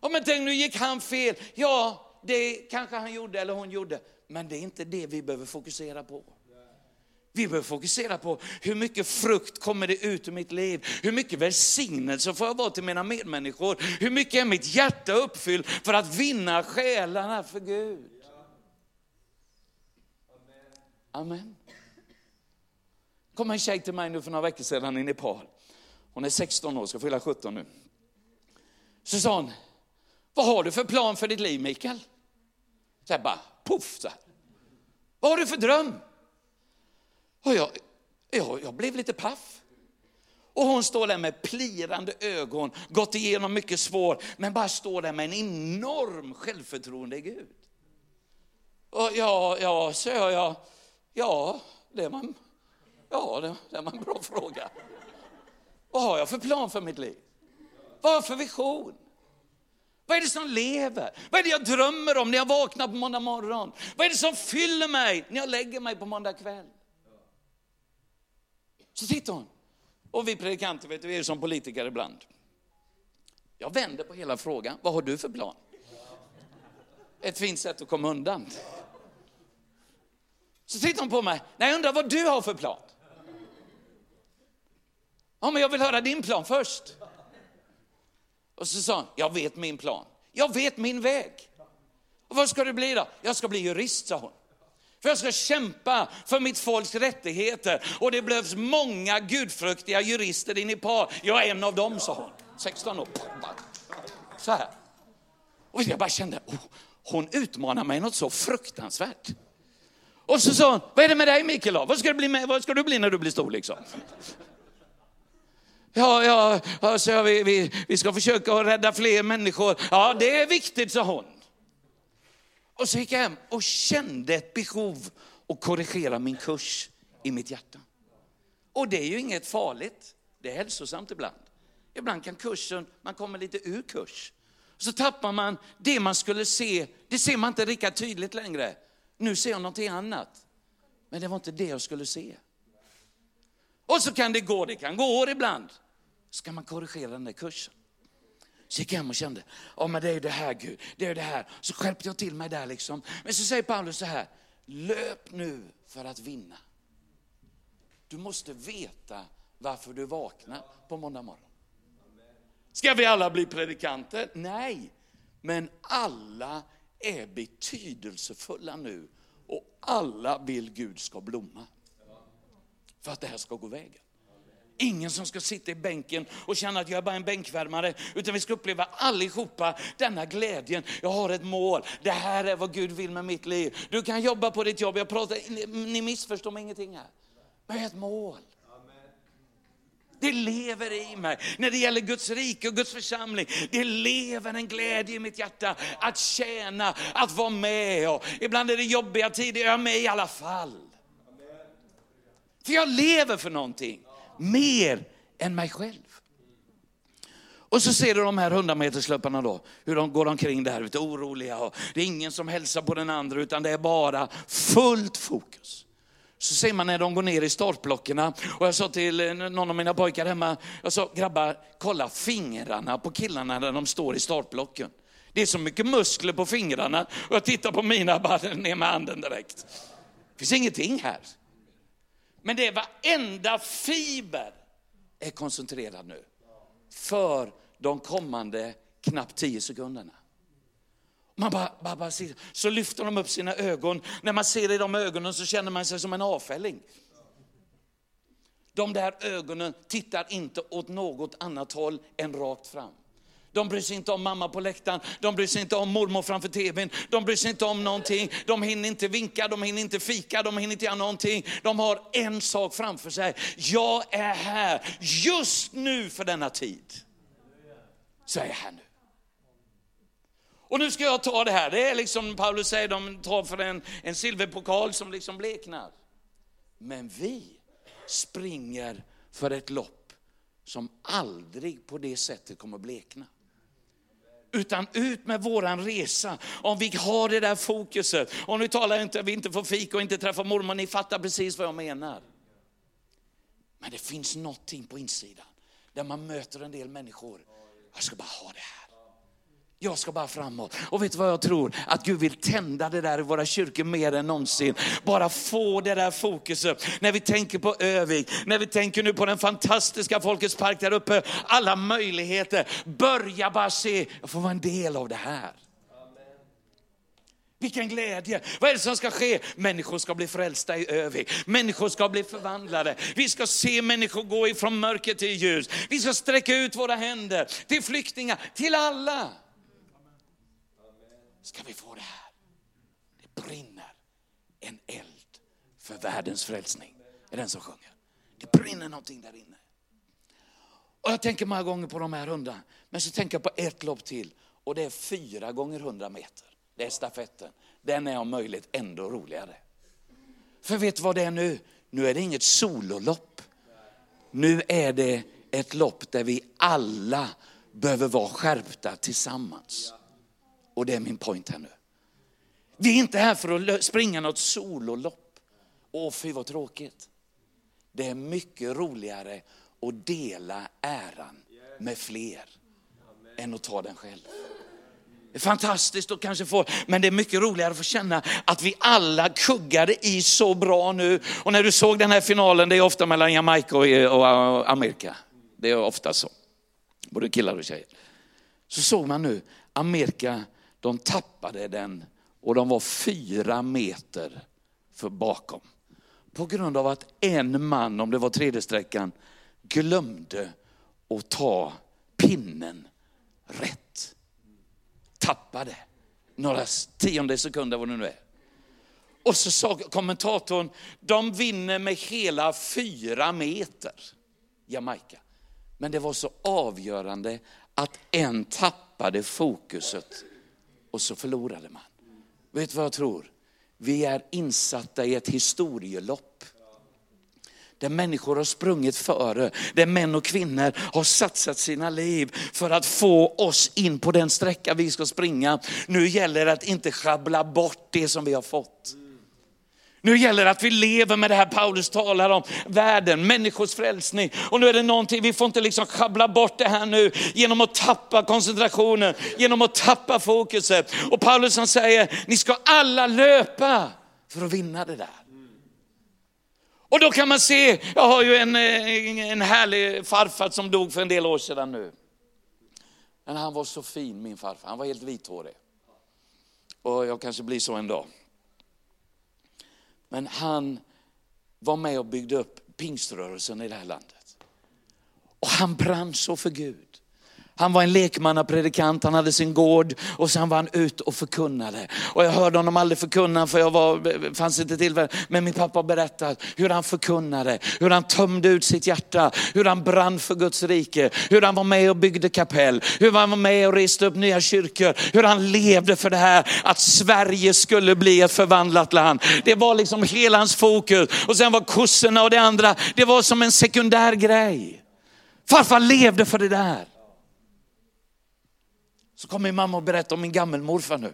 Ja, men tänk nu gick han fel. Ja, det kanske han gjorde eller hon gjorde. Men det är inte det vi behöver fokusera på. Vi behöver fokusera på hur mycket frukt kommer det ut ur mitt liv? Hur mycket välsignelse får jag vara till mina medmänniskor? Hur mycket är mitt hjärta uppfyllt för att vinna själarna för Gud? Amen kom en tjej till mig nu för några veckor sedan i Nepal. Hon är 16 år, ska fylla 17 nu. Så sa hon, vad har du för plan för ditt liv Mikael? Så jag bara, poff så här. Vad har du för dröm? Och jag, jag, jag blev lite paff. Och hon står där med plirande ögon, gått igenom mycket svårt, men bara står där med en enorm självförtroende i Gud. Och ja, ja, så jag, ja, det var Ja, det, det var en bra fråga. Vad har jag för plan för mitt liv? Vad har jag för vision? Vad är det som lever? Vad är det jag drömmer om när jag vaknar på måndag morgon? Vad är det som fyller mig när jag lägger mig på måndag kväll? Så sitter hon. Och vi predikanter, vet du, vi är som politiker ibland. Jag vänder på hela frågan. Vad har du för plan? Ett fint sätt att komma undan. Så tittar hon på mig. Nej, jag undrar vad du har för plan. Ja, men jag vill höra din plan först. Och så sa han, jag vet min plan. Jag vet min väg. Och vad ska du bli då? Jag ska bli jurist, sa hon. För jag ska kämpa för mitt folks rättigheter. Och det behövs många gudfruktiga jurister i Nepal. Jag är en av dem, sa hon. 16 år. Så här. Och jag bara kände, oh, hon utmanar mig något så fruktansvärt. Och så sa hon, vad är det med dig Mikael Vad ska du bli, med? Vad ska du bli när du blir stor liksom? Ja, ja, alltså, vi, vi, vi ska försöka rädda fler människor. Ja, det är viktigt, sa hon. Och så gick jag hem och kände ett behov att korrigera min kurs i mitt hjärta. Och det är ju inget farligt, det är hälsosamt ibland. Ibland kan kursen, man kommer lite ur kurs. Så tappar man det man skulle se, det ser man inte lika tydligt längre. Nu ser jag någonting annat. Men det var inte det jag skulle se. Och så kan det gå, det kan gå år ibland. Så kan man korrigera den där kursen. Så gick jag hem och kände, ja men det är det här Gud, det är det här. Så skärpte jag till mig där liksom. Men så säger Paulus så här, löp nu för att vinna. Du måste veta varför du vaknar på måndag morgon. Ska vi alla bli predikanter? Nej, men alla är betydelsefulla nu och alla vill Gud ska blomma. För att det här ska gå vägen. Ingen som ska sitta i bänken och känna att jag är bara en bänkvärmare, utan vi ska uppleva allihopa denna glädjen. Jag har ett mål, det här är vad Gud vill med mitt liv. Du kan jobba på ditt jobb, jag pratar, ni missförstår mig ingenting här. Men jag har ett mål. Det lever i mig. När det gäller Guds rike och Guds församling, det lever en glädje i mitt hjärta att tjäna, att vara med. Och ibland är det jobbiga tider, jag är med i alla fall. För jag lever för någonting mer än mig själv. Och så ser du de här 100 meterslöparna då, hur de går omkring där lite oroliga. Och det är ingen som hälsar på den andra utan det är bara fullt fokus. Så ser man när de går ner i startblocken. Och jag sa till eh, någon av mina pojkar hemma, jag sa grabbar kolla fingrarna på killarna när de står i startblocken. Det är så mycket muskler på fingrarna och jag tittar på mina bara ner med handen direkt. Det finns ingenting här. Men det är varenda fiber är koncentrerad nu för de kommande knappt tio sekunderna. Man bara, bara, bara så lyfter de upp sina ögon. När man ser i de ögonen så känner man sig som en avfälling. De där ögonen tittar inte åt något annat håll än rakt fram. De bryr sig inte om mamma på läktaren, de bryr sig inte om mormor framför tvn, de bryr sig inte om någonting. De hinner inte vinka, de hinner inte fika, de hinner inte göra någonting. De har en sak framför sig. Jag är här just nu för denna tid. Så är jag här nu. Och nu ska jag ta det här, det är liksom Paulus säger, de tar för en, en silverpokal som liksom bleknar. Men vi springer för ett lopp som aldrig på det sättet kommer blekna utan ut med våran resa. Om vi har det där fokuset. Och nu talar jag inte att vi inte får fika och inte träffa mormor, ni fattar precis vad jag menar. Men det finns någonting på insidan där man möter en del människor. Jag ska bara ha det här. Jag ska bara framåt. Och vet du vad jag tror? Att Gud vill tända det där i våra kyrkor mer än någonsin. Bara få det där fokuset. När vi tänker på Övik, när vi tänker nu på den fantastiska Folkets park där uppe. Alla möjligheter. Börja bara se, jag får vara en del av det här. Vilken glädje! Vad är det som ska ske? Människor ska bli frälsta i Övik. Människor ska bli förvandlade. Vi ska se människor gå ifrån mörker till ljus. Vi ska sträcka ut våra händer till flyktingar, till alla ska vi få det här. Det brinner en eld för världens frälsning. är den som sjunger. Det brinner någonting där inne. Och jag tänker många gånger på de här hundra, men så tänker jag på ett lopp till och det är fyra gånger hundra meter. Det är stafetten. Den är om möjligt ändå roligare. För vet du vad det är nu? Nu är det inget sololopp. Nu är det ett lopp där vi alla behöver vara skärpta tillsammans. Och det är min point här nu. Vi är inte här för att springa något sololopp. Åh fy vad tråkigt. Det är mycket roligare att dela äran med fler än att ta den själv. Det är fantastiskt att kanske få, men det är mycket roligare att få känna att vi alla kuggade i så bra nu. Och när du såg den här finalen, det är ofta mellan Jamaica och Amerika. Det är ofta så, både killar och tjejer. Så såg man nu, Amerika, de tappade den och de var fyra meter för bakom. På grund av att en man, om det var tredje sträckan, glömde att ta pinnen rätt. Tappade några tionde sekunder vad det nu är. Och så sa kommentatorn, de vinner med hela fyra meter, Jamaica. Men det var så avgörande att en tappade fokuset och så förlorade man. Vet du vad jag tror? Vi är insatta i ett historielopp där människor har sprungit före, där män och kvinnor har satsat sina liv för att få oss in på den sträcka vi ska springa. Nu gäller det att inte schabbla bort det som vi har fått. Nu gäller det att vi lever med det här Paulus talar om, världen, människors frälsning. Och nu är det någonting, vi får inte liksom schabbla bort det här nu genom att tappa koncentrationen, genom att tappa fokuset. Och Paulus han säger, ni ska alla löpa för att vinna det där. Och då kan man se, jag har ju en, en härlig farfar som dog för en del år sedan nu. Men han var så fin min farfar, han var helt vithårig. Och jag kanske blir så en dag. Men han var med och byggde upp pingströrelsen i det här landet. Och han brann så för Gud. Han var en lekmannapredikant, han hade sin gård och sen var han ut och förkunnade. Och jag hörde honom aldrig förkunna för jag var, fanns inte tillfälle. Men min pappa berättade hur han förkunnade, hur han tömde ut sitt hjärta, hur han brann för Guds rike, hur han var med och byggde kapell, hur han var med och reste upp nya kyrkor, hur han levde för det här att Sverige skulle bli ett förvandlat land. Det var liksom hela hans fokus. Och sen var kurserna och det andra, det var som en sekundär grej. Farfar levde för det där. Så kom min mamma och berättade om min gammelmorfar nu.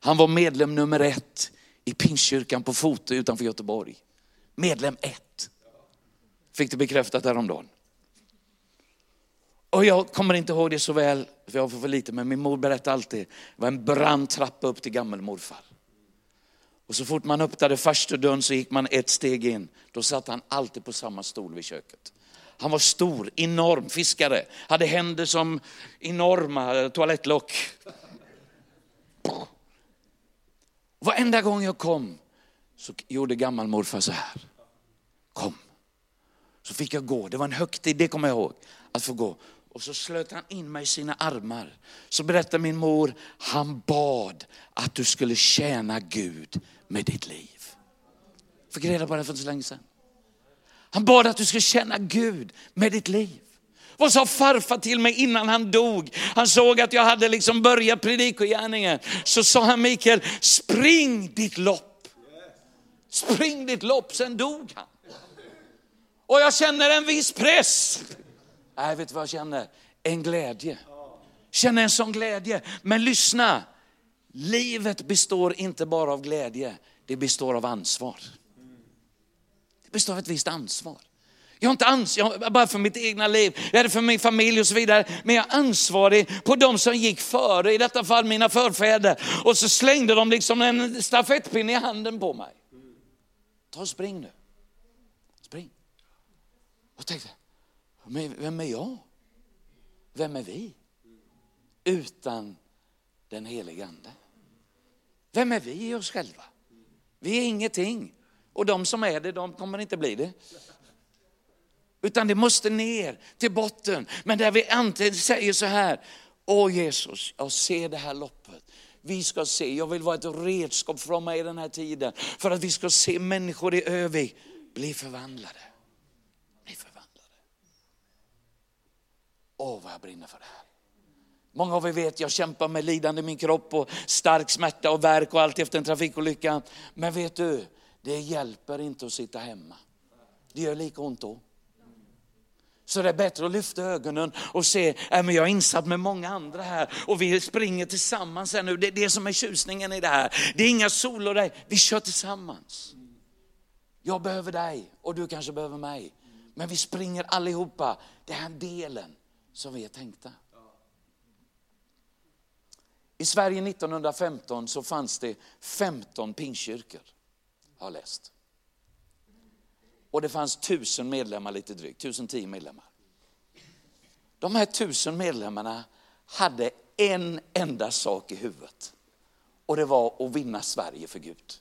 Han var medlem nummer ett i Pingstkyrkan på Fotö utanför Göteborg. Medlem ett. Fick det bekräftat häromdagen. Och jag kommer inte ihåg det så väl, för jag var för lite, men min mor berättade alltid, det var en brant trappa upp till gammelmorfar. Och så fort man öppnade farstudörren så gick man ett steg in. Då satt han alltid på samma stol vid köket. Han var stor, enorm fiskare, hade händer som enorma toalettlock. Varenda gång jag kom så gjorde gammalmorfar så här. Kom. Så fick jag gå, det var en högtid, det kommer jag ihåg, att få gå. Och så slöt han in mig i sina armar. Så berättade min mor, han bad att du skulle tjäna Gud med ditt liv. Fick reda på det för inte så länge sedan. Han bad att du skulle känna Gud med ditt liv. Vad sa farfar till mig innan han dog? Han såg att jag hade liksom börjat predikogärningen. Så sa han Mikael, spring ditt lopp. Spring ditt lopp, sen dog han. Och jag känner en viss press. Nej, vet du vad jag känner? En glädje. Känner en sån glädje. Men lyssna, livet består inte bara av glädje, det består av ansvar. Består av ett visst ansvar. Jag har inte ansvar bara för mitt egna liv, jag är det för min familj och så vidare. Men jag är ansvarig på de som gick före, i detta fall mina förfäder. Och så slängde de liksom en stafettpinne i handen på mig. Ta och spring nu. Spring. Och tänkte, vem är jag? Vem är vi? Utan den helige ande. Vem är vi i oss själva? Vi är ingenting. Och de som är det, de kommer inte bli det. Utan det måste ner till botten. Men där vi äntligen säger så här, Åh Jesus, jag ser det här loppet. Vi ska se, jag vill vara ett redskap från mig i den här tiden. För att vi ska se människor i Övik bli förvandlade. Bli förvandlade. Åh vad jag brinner för det här. Många av er vet, jag kämpar med lidande i min kropp och stark smärta och värk och allt efter en trafikolycka. Men vet du, det hjälper inte att sitta hemma. Det gör lika ont då. Så det är bättre att lyfta ögonen och se, äh, men jag är insatt med många andra här och vi springer tillsammans här nu. Det är det som är tjusningen i det här. Det är inga solor där, vi kör tillsammans. Jag behöver dig och du kanske behöver mig. Men vi springer allihopa den här delen som vi är tänkta. I Sverige 1915 så fanns det 15 pingkyrkor har läst. Och det fanns tusen medlemmar lite drygt, tusen tio medlemmar. De här tusen medlemmarna hade en enda sak i huvudet. Och det var att vinna Sverige för Gud.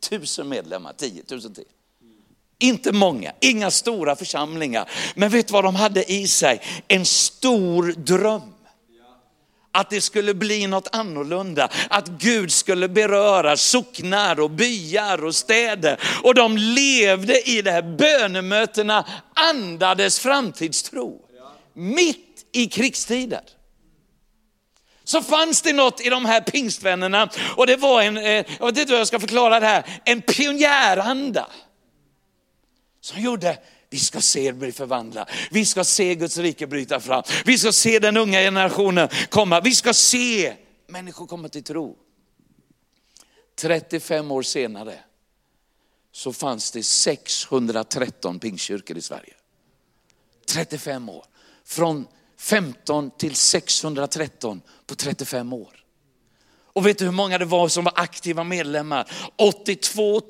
Tusen medlemmar, tio tusen till. Inte många, inga stora församlingar. Men vet du vad de hade i sig? En stor dröm. Att det skulle bli något annorlunda, att Gud skulle beröra socknar och byar och städer. Och de levde i det här bönemötena, andades framtidstro. Mitt i krigstider så fanns det något i de här pingstvännerna och det var en, eh, jag vet inte hur jag ska förklara det här, en pionjäranda. Som gjorde, vi ska se er bli förvandlade, Vi ska se Guds rike bryta fram. Vi ska se den unga generationen komma. Vi ska se människor komma till tro. 35 år senare så fanns det 613 pingstkyrkor i Sverige. 35 år. Från 15 till 613 på 35 år. Och vet du hur många det var som var aktiva medlemmar? 82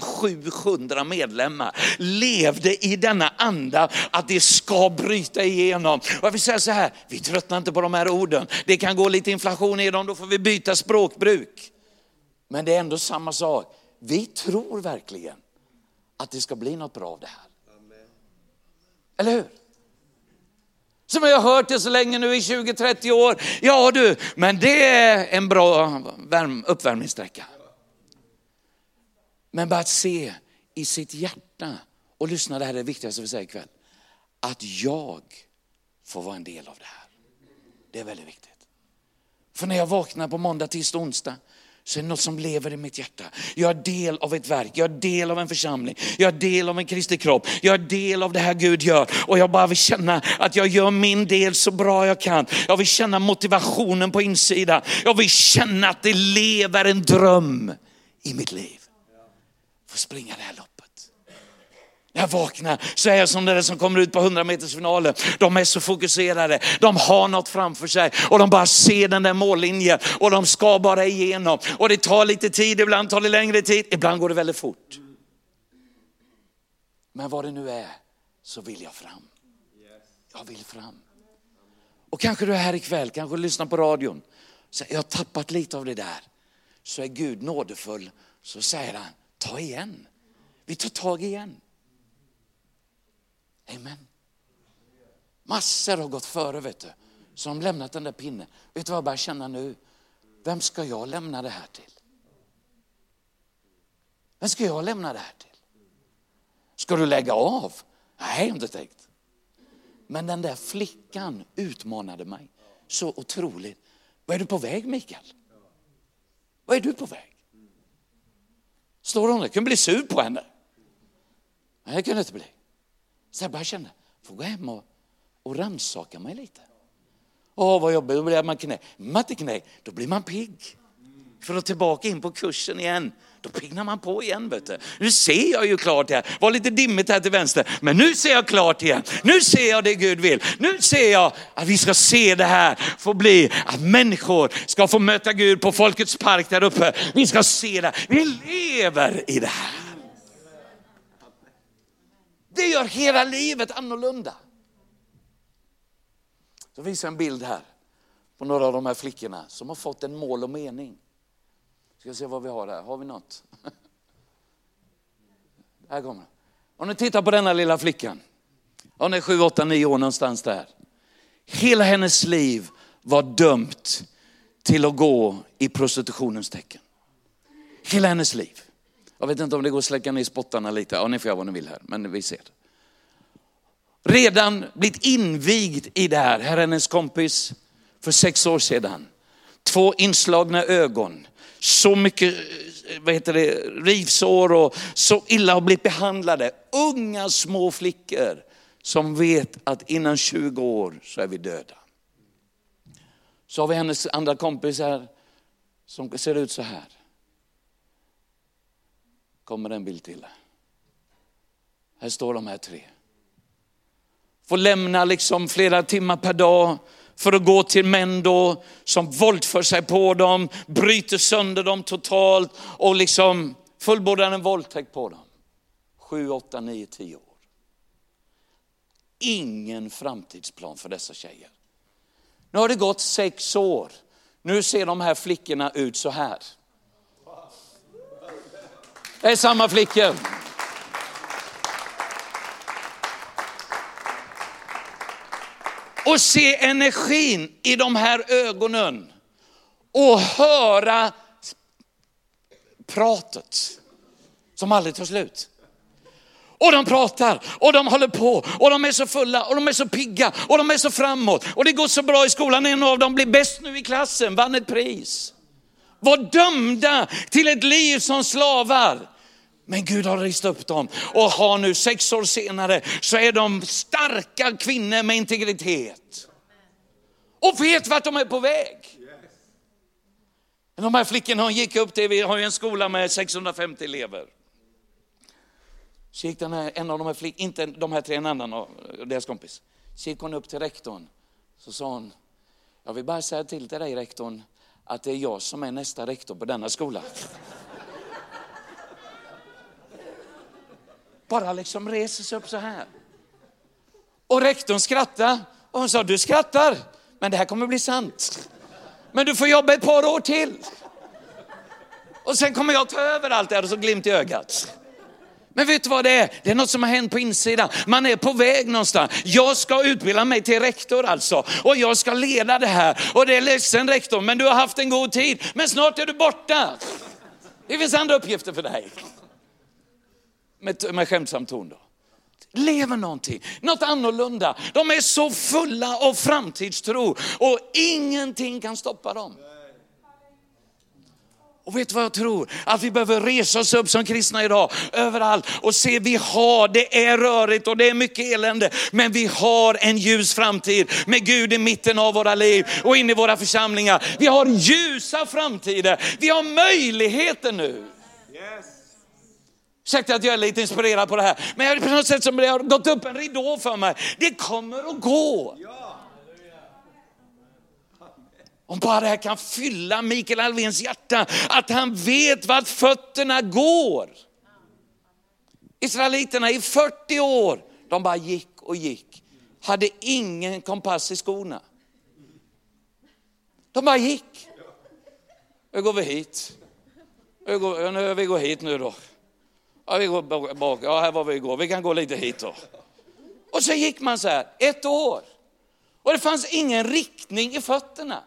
700 medlemmar levde i denna anda att det ska bryta igenom. Och jag vill säga så här, vi tröttnar inte på de här orden. Det kan gå lite inflation i dem, då får vi byta språkbruk. Men det är ändå samma sak. Vi tror verkligen att det ska bli något bra av det här. Eller hur? Som jag har hört det så länge nu i 20-30 år. Ja du, men det är en bra uppvärmningssträcka. Men bara att se i sitt hjärta, och lyssna det här är det viktigaste vi säger ikväll. Att jag får vara en del av det här. Det är väldigt viktigt. För när jag vaknar på måndag, tisdag, onsdag så är det något som lever i mitt hjärta. Jag är del av ett verk, jag är del av en församling, jag är del av en kristlig kropp, jag är del av det här Gud gör. Och jag bara vill känna att jag gör min del så bra jag kan. Jag vill känna motivationen på insidan. Jag vill känna att det lever en dröm i mitt liv. Få springa det här loppet. När jag vaknar så är jag som den som kommer ut på 100 meters finalen. De är så fokuserade, de har något framför sig och de bara ser den där mållinjen och de ska bara igenom. Och det tar lite tid, ibland tar det längre tid, ibland går det väldigt fort. Men vad det nu är så vill jag fram. Jag vill fram. Och kanske du är här ikväll, kanske lyssnar på radion. Så jag har tappat lite av det där. Så är Gud nådefull, så säger han, ta igen. Vi tar tag igen. Amen. Massor har gått före, vet du. som lämnat den där pinnen. Vet du vad jag börjar känna nu? Vem ska jag lämna det här till? Vem ska jag lämna det här till? Ska du lägga av? Nej, inte tänkt. Men den där flickan utmanade mig så otroligt. Vad är du på väg Mikael? Vad är du på väg? Står hon där? Jag kunde bli sur på henne. Nej, det kunde inte bli. Så jag bara kände, får gå hem och, och rannsaka mig lite. Åh, vad jobbigt, då blir man knä. Matte knä, då blir man pigg. För att tillbaka in på kursen igen, då piggnar man på igen. Vet du. Nu ser jag ju klart här, var lite dimmigt här till vänster, men nu ser jag klart igen. Nu ser jag det Gud vill. Nu ser jag att vi ska se det här få bli, att människor ska få möta Gud på Folkets park där uppe. Vi ska se det, vi lever i det här. Det gör hela livet annorlunda. Så visar jag en bild här på några av de här flickorna som har fått en mål och mening. Ska se vad vi har här. Har vi något? (laughs) Här kommer Om ni tittar på denna lilla flickan. Hon är 7, 8, 9 år någonstans där. Hela hennes liv var dömt till att gå i prostitutionens tecken. Hela hennes liv. Jag vet inte om det går att släcka ner spottarna lite. Ja, ni får göra vad ni vill här, men vi ser. Redan blivit invigd i det här. Här är hennes kompis för sex år sedan. Två inslagna ögon. Så mycket eh, vad heter det, rivsår och så illa har blivit behandlade. Unga små flickor som vet att innan 20 år så är vi döda. Så har vi hennes andra kompis här som ser ut så här kommer en bild till. Här står de här tre. Får lämna liksom flera timmar per dag för att gå till män då som våldför sig på dem, bryter sönder dem totalt och liksom fullbordar en våldtäkt på dem. Sju, åtta, nio, tio år. ingen framtidsplan för dessa tjejer. Nu har det gått sex år. Nu ser de här flickorna ut så här. Det är samma flickor. Och se energin i de här ögonen och höra pratet som aldrig tar slut. Och de pratar och de håller på och de är så fulla och de är så pigga och de är så framåt. Och det går så bra i skolan. En av dem blir bäst nu i klassen, vann ett pris. Var dömda till ett liv som slavar. Men Gud har rist upp dem och har nu sex år senare så är de starka kvinnor med integritet. Och vet vart de är på väg. De här flickorna hon gick upp till, vi har ju en skola med 650 elever. Så gick den här, en av de här flickorna, inte de här tre, en annan av deras kompis. Så gick hon upp till rektorn. Så sa hon, jag vill bara säga till till dig rektorn, att det är jag som är nästa rektor på denna skola. Bara liksom reser sig upp så här. Och rektorn skrattade och hon sa, du skrattar, men det här kommer bli sant. Men du får jobba ett par år till. Och sen kommer jag ta över allt det här och så glimt i ögat. Men vet du vad det är? Det är något som har hänt på insidan. Man är på väg någonstans. Jag ska utbilda mig till rektor alltså. Och jag ska leda det här. Och det är ledsen rektor, men du har haft en god tid. Men snart är du borta. Det finns andra uppgifter för dig. Med, med skämtsam ton då. Lever någonting, något annorlunda. De är så fulla av framtidstro och ingenting kan stoppa dem. Och vet du vad jag tror? Att vi behöver resa oss upp som kristna idag, överallt och se vi har, det är rörigt och det är mycket elände, men vi har en ljus framtid med Gud i mitten av våra liv och in i våra församlingar. Vi har ljusa framtider, vi har möjligheter nu. Ursäkta att jag är lite inspirerad på det här, men på något sätt som det har gått upp en ridå för mig. Det kommer att gå. Om bara det här kan fylla Mikael Alvéns hjärta, att han vet vart fötterna går. Israeliterna i 40 år, de bara gick och gick. Hade ingen kompass i skorna. De bara gick. Nu går vi hit. Nu går, vi går hit nu då. Ja, vi går bak. Ja, här var vi igår. Vi kan gå lite hit då. Och så gick man så här, ett år. Och det fanns ingen riktning i fötterna.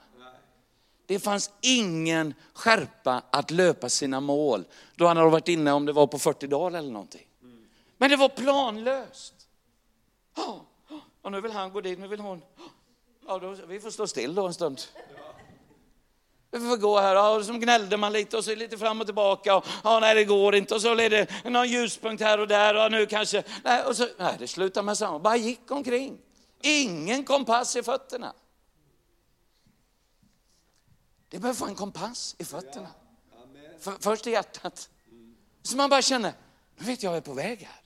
Det fanns ingen skärpa att löpa sina mål. Då han hade varit inne om det var på 40 dagar eller någonting. Men det var planlöst. Och nu vill han gå dit, nu vill hon. Ja, då, vi får stå still då en stund. Vi får gå här och så gnällde man lite och så lite fram och tillbaka. Och, ja, nej, det går inte. Och så blev det någon ljuspunkt här och där och nu kanske, nej, och så, nej det slutade med samma. Bara gick omkring. Ingen kompass i fötterna. Det behöver få en kompass i fötterna. För, först i hjärtat. Så man bara känner, nu vet jag, jag är på väg här.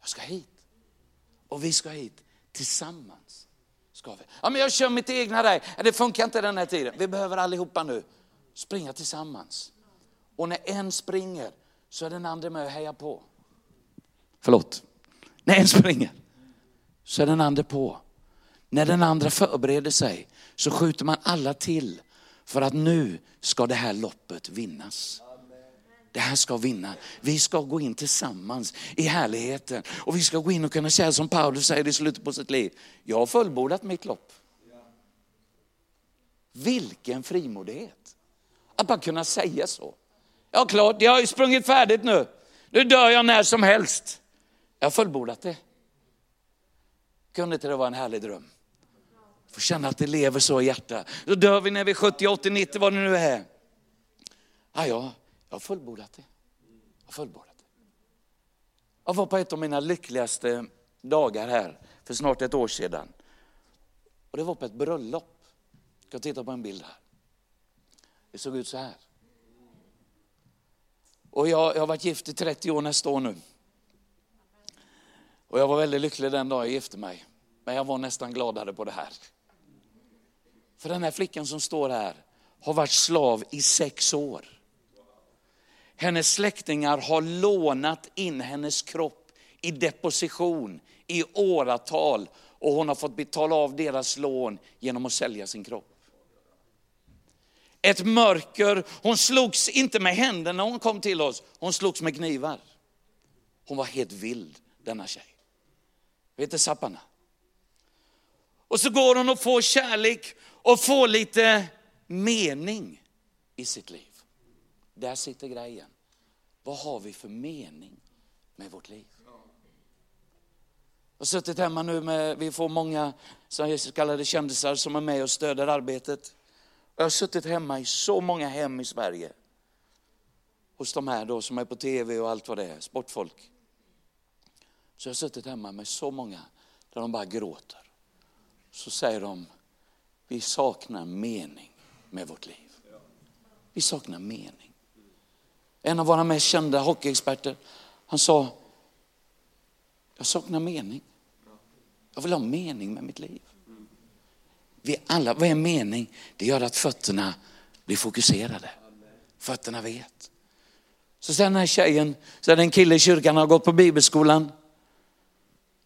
Jag ska hit. Och vi ska hit tillsammans. Ska vi. Ja, men jag kör mitt egna där. Det funkar inte den här tiden. Vi behöver allihopa nu springa tillsammans. Och när en springer så är den andra med och hejar på. Förlåt. När en springer så är den andra på. När den andra förbereder sig så skjuter man alla till för att nu ska det här loppet vinnas. Det här ska vinna. Vi ska gå in tillsammans i härligheten. Och vi ska gå in och kunna säga som Paulus säger i slutet på sitt liv. Jag har fullbordat mitt lopp. Vilken frimodighet. Att bara kunna säga så. Ja klart, jag har ju sprungit färdigt nu. Nu dör jag när som helst. Jag har fullbordat det. Kunde inte det vara en härlig dröm? Få känna att det lever så i hjärtat. Då dör vi när vi är 70, 80, 90, vad det nu är. Ja, ja, jag har fullbordat det. Jag har fullbordat det. Jag var på ett av mina lyckligaste dagar här för snart ett år sedan. Och det var på ett bröllop. Jag ska titta på en bild här. Det såg ut så här. Och jag, jag har varit gift i 30 år nästa år nu. Och jag var väldigt lycklig den dag jag gifte mig. Men jag var nästan gladare på det här. För den här flickan som står här har varit slav i sex år. Hennes släktingar har lånat in hennes kropp i deposition i åratal och hon har fått betala av deras lån genom att sälja sin kropp. Ett mörker, hon slogs inte med händerna när hon kom till oss, hon slogs med knivar. Hon var helt vild denna tjej. Vet du Sapana. Och så går hon och får kärlek och får lite mening i sitt liv. Där sitter grejen. Vad har vi för mening med vårt liv? Jag har suttit hemma nu med, vi får många så kallade kändisar som är med och stöder arbetet. Jag har suttit hemma i så många hem i Sverige. Hos de här då som är på tv och allt vad det är, sportfolk. Så jag har suttit hemma med så många där de bara gråter. Så säger de, vi saknar mening med vårt liv. Vi saknar mening. En av våra mest kända hockeyexperter, han sa, jag saknar mening. Jag vill ha mening med mitt liv. Vi alla, vad är mening? Det gör att fötterna blir fokuserade. Fötterna vet. Så sen den här tjejen, så är det en kille i kyrkan, har gått på bibelskolan.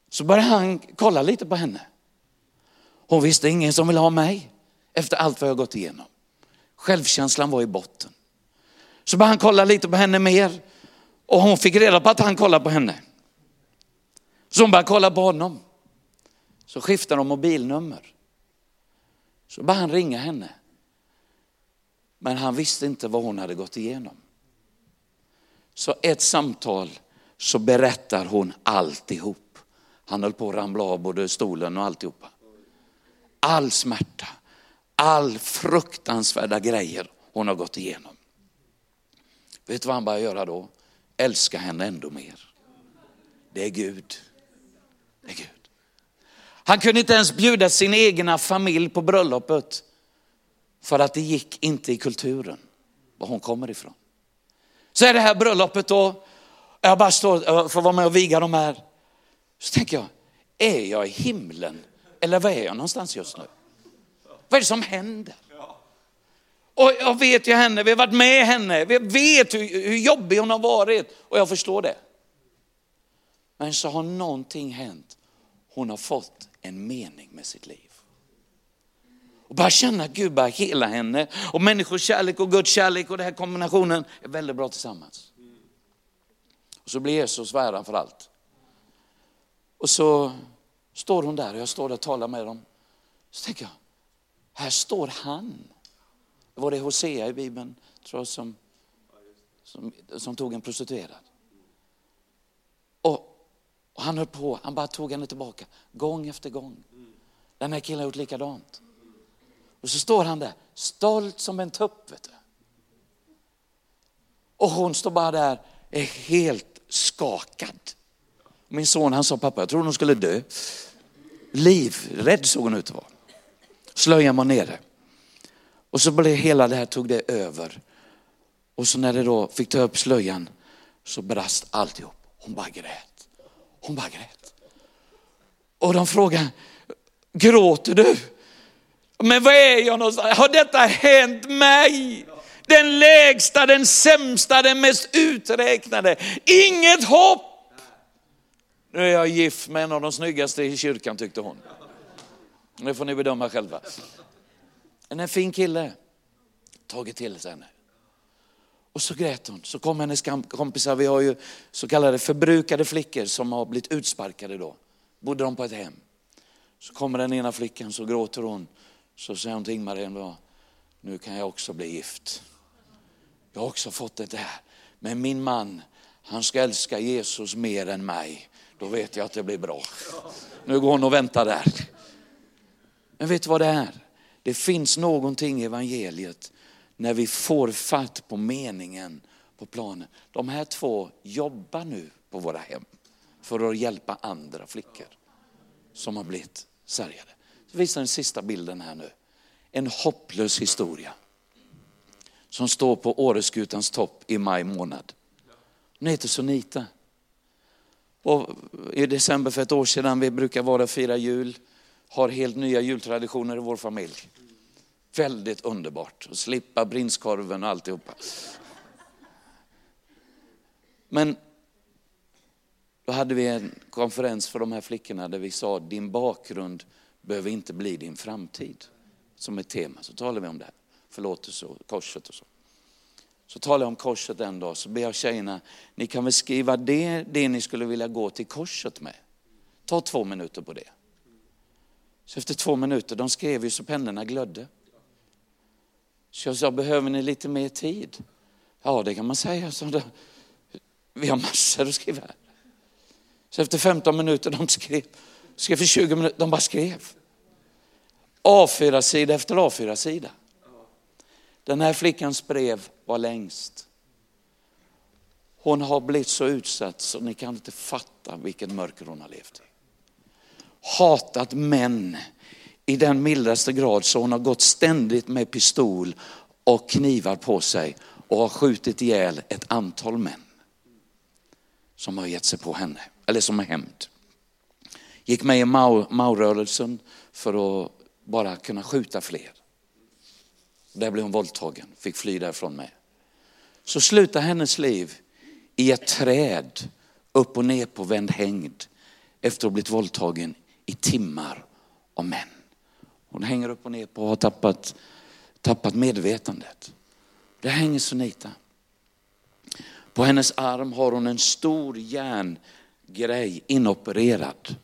Så började han kolla lite på henne. Hon visste ingen som ville ha mig efter allt vad jag gått igenom. Självkänslan var i botten. Så började han kolla lite på henne mer och hon fick reda på att han kollade på henne. Så hon började kolla på honom. Så skiftade de mobilnummer. Så började han ringa henne. Men han visste inte vad hon hade gått igenom. Så ett samtal så berättar hon alltihop. Han höll på att ramla av både stolen och alltihopa. All smärta, all fruktansvärda grejer hon har gått igenom. Vet du vad han börjar göra då? Älska henne ändå mer. Det är Gud. Det är Gud. Han kunde inte ens bjuda sin egna familj på bröllopet för att det gick inte i kulturen, var hon kommer ifrån. Så är det här bröllopet då, jag bara står, får vara med och viga de här. Så tänker jag, är jag i himlen eller var är jag någonstans just nu? Vad är det som händer? Och jag vet ju henne, vi har varit med henne, vi vet hur, hur jobbig hon har varit och jag förstår det. Men så har någonting hänt. Hon har fått en mening med sitt liv. Och bara känna att Gud bara hela henne och människors kärlek och Guds kärlek och den här kombinationen är väldigt bra tillsammans. Och så blir Jesus värdan för allt. Och så står hon där och jag står där och talar med dem. Så tänker jag, här står han. Det var det Hosea i Bibeln tror jag, som, som, som tog en prostituerad. Och, och han höll på, han bara tog henne tillbaka gång efter gång. Den här killen har gjort likadant. Och så står han där, stolt som en tupp. Vet du. Och hon står bara där, är helt skakad. Min son han sa, pappa jag tror hon skulle dö. Livrädd såg hon ut att vara. Slöjan var nere. Och så blev hela det här, tog det över. Och så när det då fick ta upp slöjan så brast alltihop. Hon bara grät. Hon bara grät. Och de frågade, gråter du? Men var är jag någonstans? Har detta hänt mig? Den lägsta, den sämsta, den mest uträknade. Inget hopp. Nu är jag gift med en av de snyggaste i kyrkan tyckte hon. Det får ni bedöma själva. En fin kille, tagit till sig henne. Och så grät hon. Så kom hennes kompisar, vi har ju så kallade förbrukade flickor som har blivit utsparkade då. Bodde de på ett hem. Så kommer den ena flickan, så gråter hon. Så säger hon till Ingmar nu kan jag också bli gift. Jag har också fått det där. Men min man, han ska älska Jesus mer än mig. Då vet jag att det blir bra. Nu går hon och väntar där. Men vet du vad det är? Det finns någonting i evangeliet när vi får fatt på meningen på planen. De här två jobbar nu på våra hem för att hjälpa andra flickor som har blivit sargade. Så visar den sista bilden här nu. En hopplös historia som står på Åreskutans topp i maj månad. Hon heter Sunita. Och I december för ett år sedan, vi brukar vara och fira jul, har helt nya jultraditioner i vår familj. Väldigt underbart att slippa brinskorven och alltihopa. Men Då hade vi en konferens för de här flickorna där vi sa din bakgrund behöver inte bli din framtid. Som ett tema. Så talade vi om det här. Förlåtelse och korset och så. Så talade jag om korset en dag, så ber jag tjejerna, ni kan väl skriva det, det ni skulle vilja gå till korset med. Ta två minuter på det. Så efter två minuter, de skrev ju så pennorna glödde. Så jag sa, behöver ni lite mer tid? Ja, det kan man säga. Så då, vi har massor att skriva här. Så efter 15 minuter, de skrev, skrev för 20 minuter, de bara skrev. A4-sida efter A4-sida. Den här flickans brev var längst. Hon har blivit så utsatt så ni kan inte fatta vilken mörker hon har levt i. Hatat män i den mildaste grad så hon har gått ständigt med pistol och knivar på sig och har skjutit ihjäl ett antal män som har gett sig på henne, eller som har hämnd. Gick med i Maurörelsen för att bara kunna skjuta fler. Där blev hon våldtagen, fick fly därifrån med. Så slutar hennes liv i ett träd, upp och ner på vänd hängd, efter att ha blivit våldtagen i timmar av män. Hon hänger upp och ner på och har tappat, tappat medvetandet. Där hänger Sunita. På hennes arm har hon en stor järngrej inopererad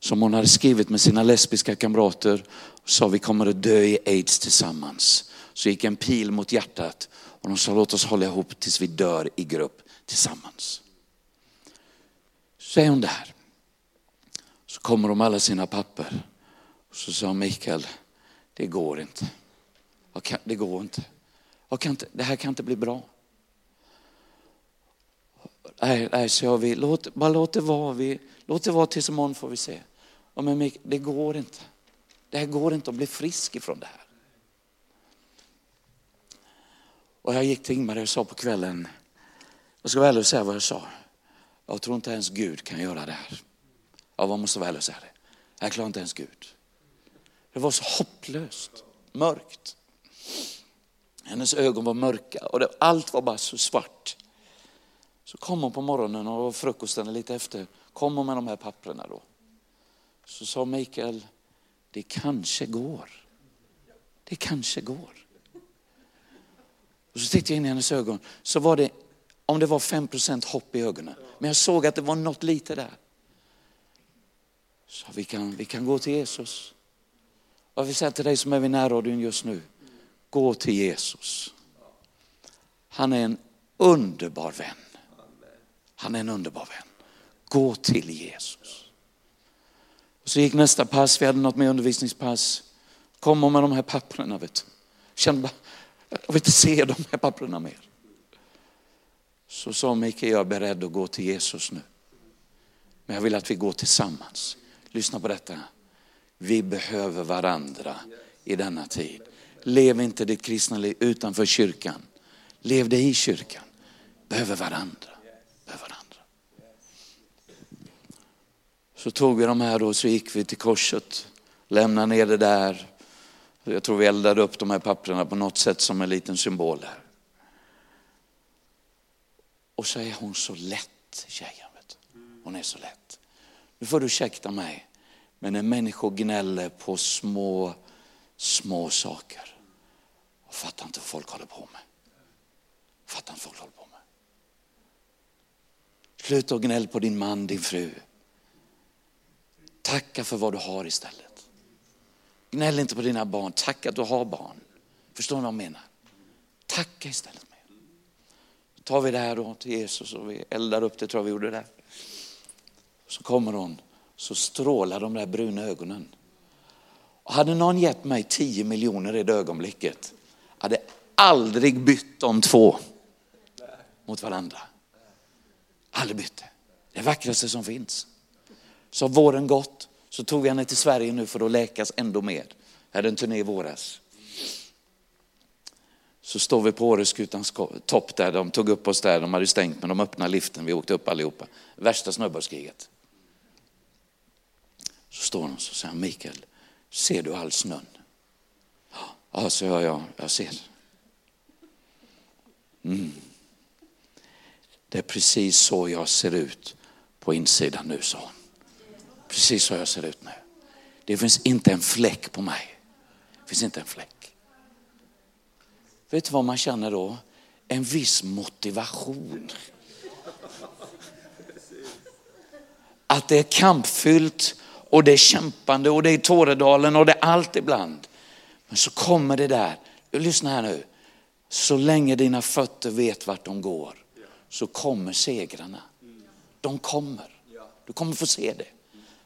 som hon hade skrivit med sina lesbiska kamrater och sa vi kommer att dö i aids tillsammans. Så gick en pil mot hjärtat och de sa låt oss hålla ihop tills vi dör i grupp tillsammans. Så är hon där. Kommer de alla sina papper. Och så sa Mikael, det går inte. Det går inte. Det här kan inte bli bra. Nej, nej sa vi, låt, bara låt det vara. Vi, låt det vara tills imorgon får vi se. Ja, men Mikael, det går inte. Det här går inte att bli frisk ifrån det här. Och jag gick till Ingmar och sa på kvällen, jag ska vara ärlig och säga vad jag sa. Jag tror inte ens Gud kan göra det här. Jag måste vara ärlig och säga det. Jag klarar inte ens Gud. Det var så hopplöst, mörkt. Hennes ögon var mörka och det, allt var bara så svart. Så kom hon på morgonen och frukosten lite efter, kom hon med de här papperna då. Så sa Mikael, det kanske går. Det kanske går. Och så tittade jag in i hennes ögon, så var det, om det var 5% hopp i ögonen. Men jag såg att det var något lite där. Så vi kan, vi kan gå till Jesus. Jag vill säga till dig som är vid närradion just nu, gå till Jesus. Han är en underbar vän. Han är en underbar vän. Gå till Jesus. Och så gick nästa pass, vi hade något med undervisningspass. Kom med de här papperna. Vet. du. Kände bara, jag vill inte se de här papperna mer. Så sa Mikael, jag är beredd att gå till Jesus nu. Men jag vill att vi går tillsammans. Lyssna på detta. Vi behöver varandra i denna tid. Lev inte ditt kristna liv utanför kyrkan. Lev det i kyrkan. Behöver varandra. Behöver varandra. Så tog vi de här och så gick vi till korset. Lämnade ner det där. Jag tror vi eldade upp de här papperna på något sätt som en liten symbol här. Och så är hon så lätt, tjejen. Vet du. Hon är så lätt. Nu får du ursäkta mig, men när människor gnäller på små, små saker, och fattar inte vad folk håller på med. Fattar inte vad folk håller på med. Sluta och gnäll på din man, din fru. Tacka för vad du har istället. Gnäll inte på dina barn, tacka att du har barn. Förstår ni vad jag menar? Tacka istället. Med. Då tar vi det här då till Jesus och vi eldar upp det, tror jag vi gjorde där. Så kommer hon, så strålar de där bruna ögonen. Och hade någon gett mig 10 miljoner i det ögonblicket, hade aldrig bytt de två mot varandra. Aldrig bytt det. Det vackraste som finns. Så har våren gått, så tog jag henne till Sverige nu för att läkas ändå mer. Jag hade en turné i våras. Så står vi på Åreskutans topp där, de tog upp oss där, de hade stängt men de öppnade liften, vi åkte upp allihopa. Värsta snöbollskriget. Så står han och säger Mikael, ser du all snön? Ja, så jag, ja, jag ser. Mm. Det är precis så jag ser ut på insidan nu, sa hon. Precis så jag ser ut nu. Det finns inte en fläck på mig. Det finns inte en fläck. Vet du vad man känner då? En viss motivation. Att det är kampfyllt och det är kämpande och det är Tåredalen och det är allt ibland. Men så kommer det där, lyssna här nu. Så länge dina fötter vet vart de går så kommer segrarna. De kommer. Du kommer få se det.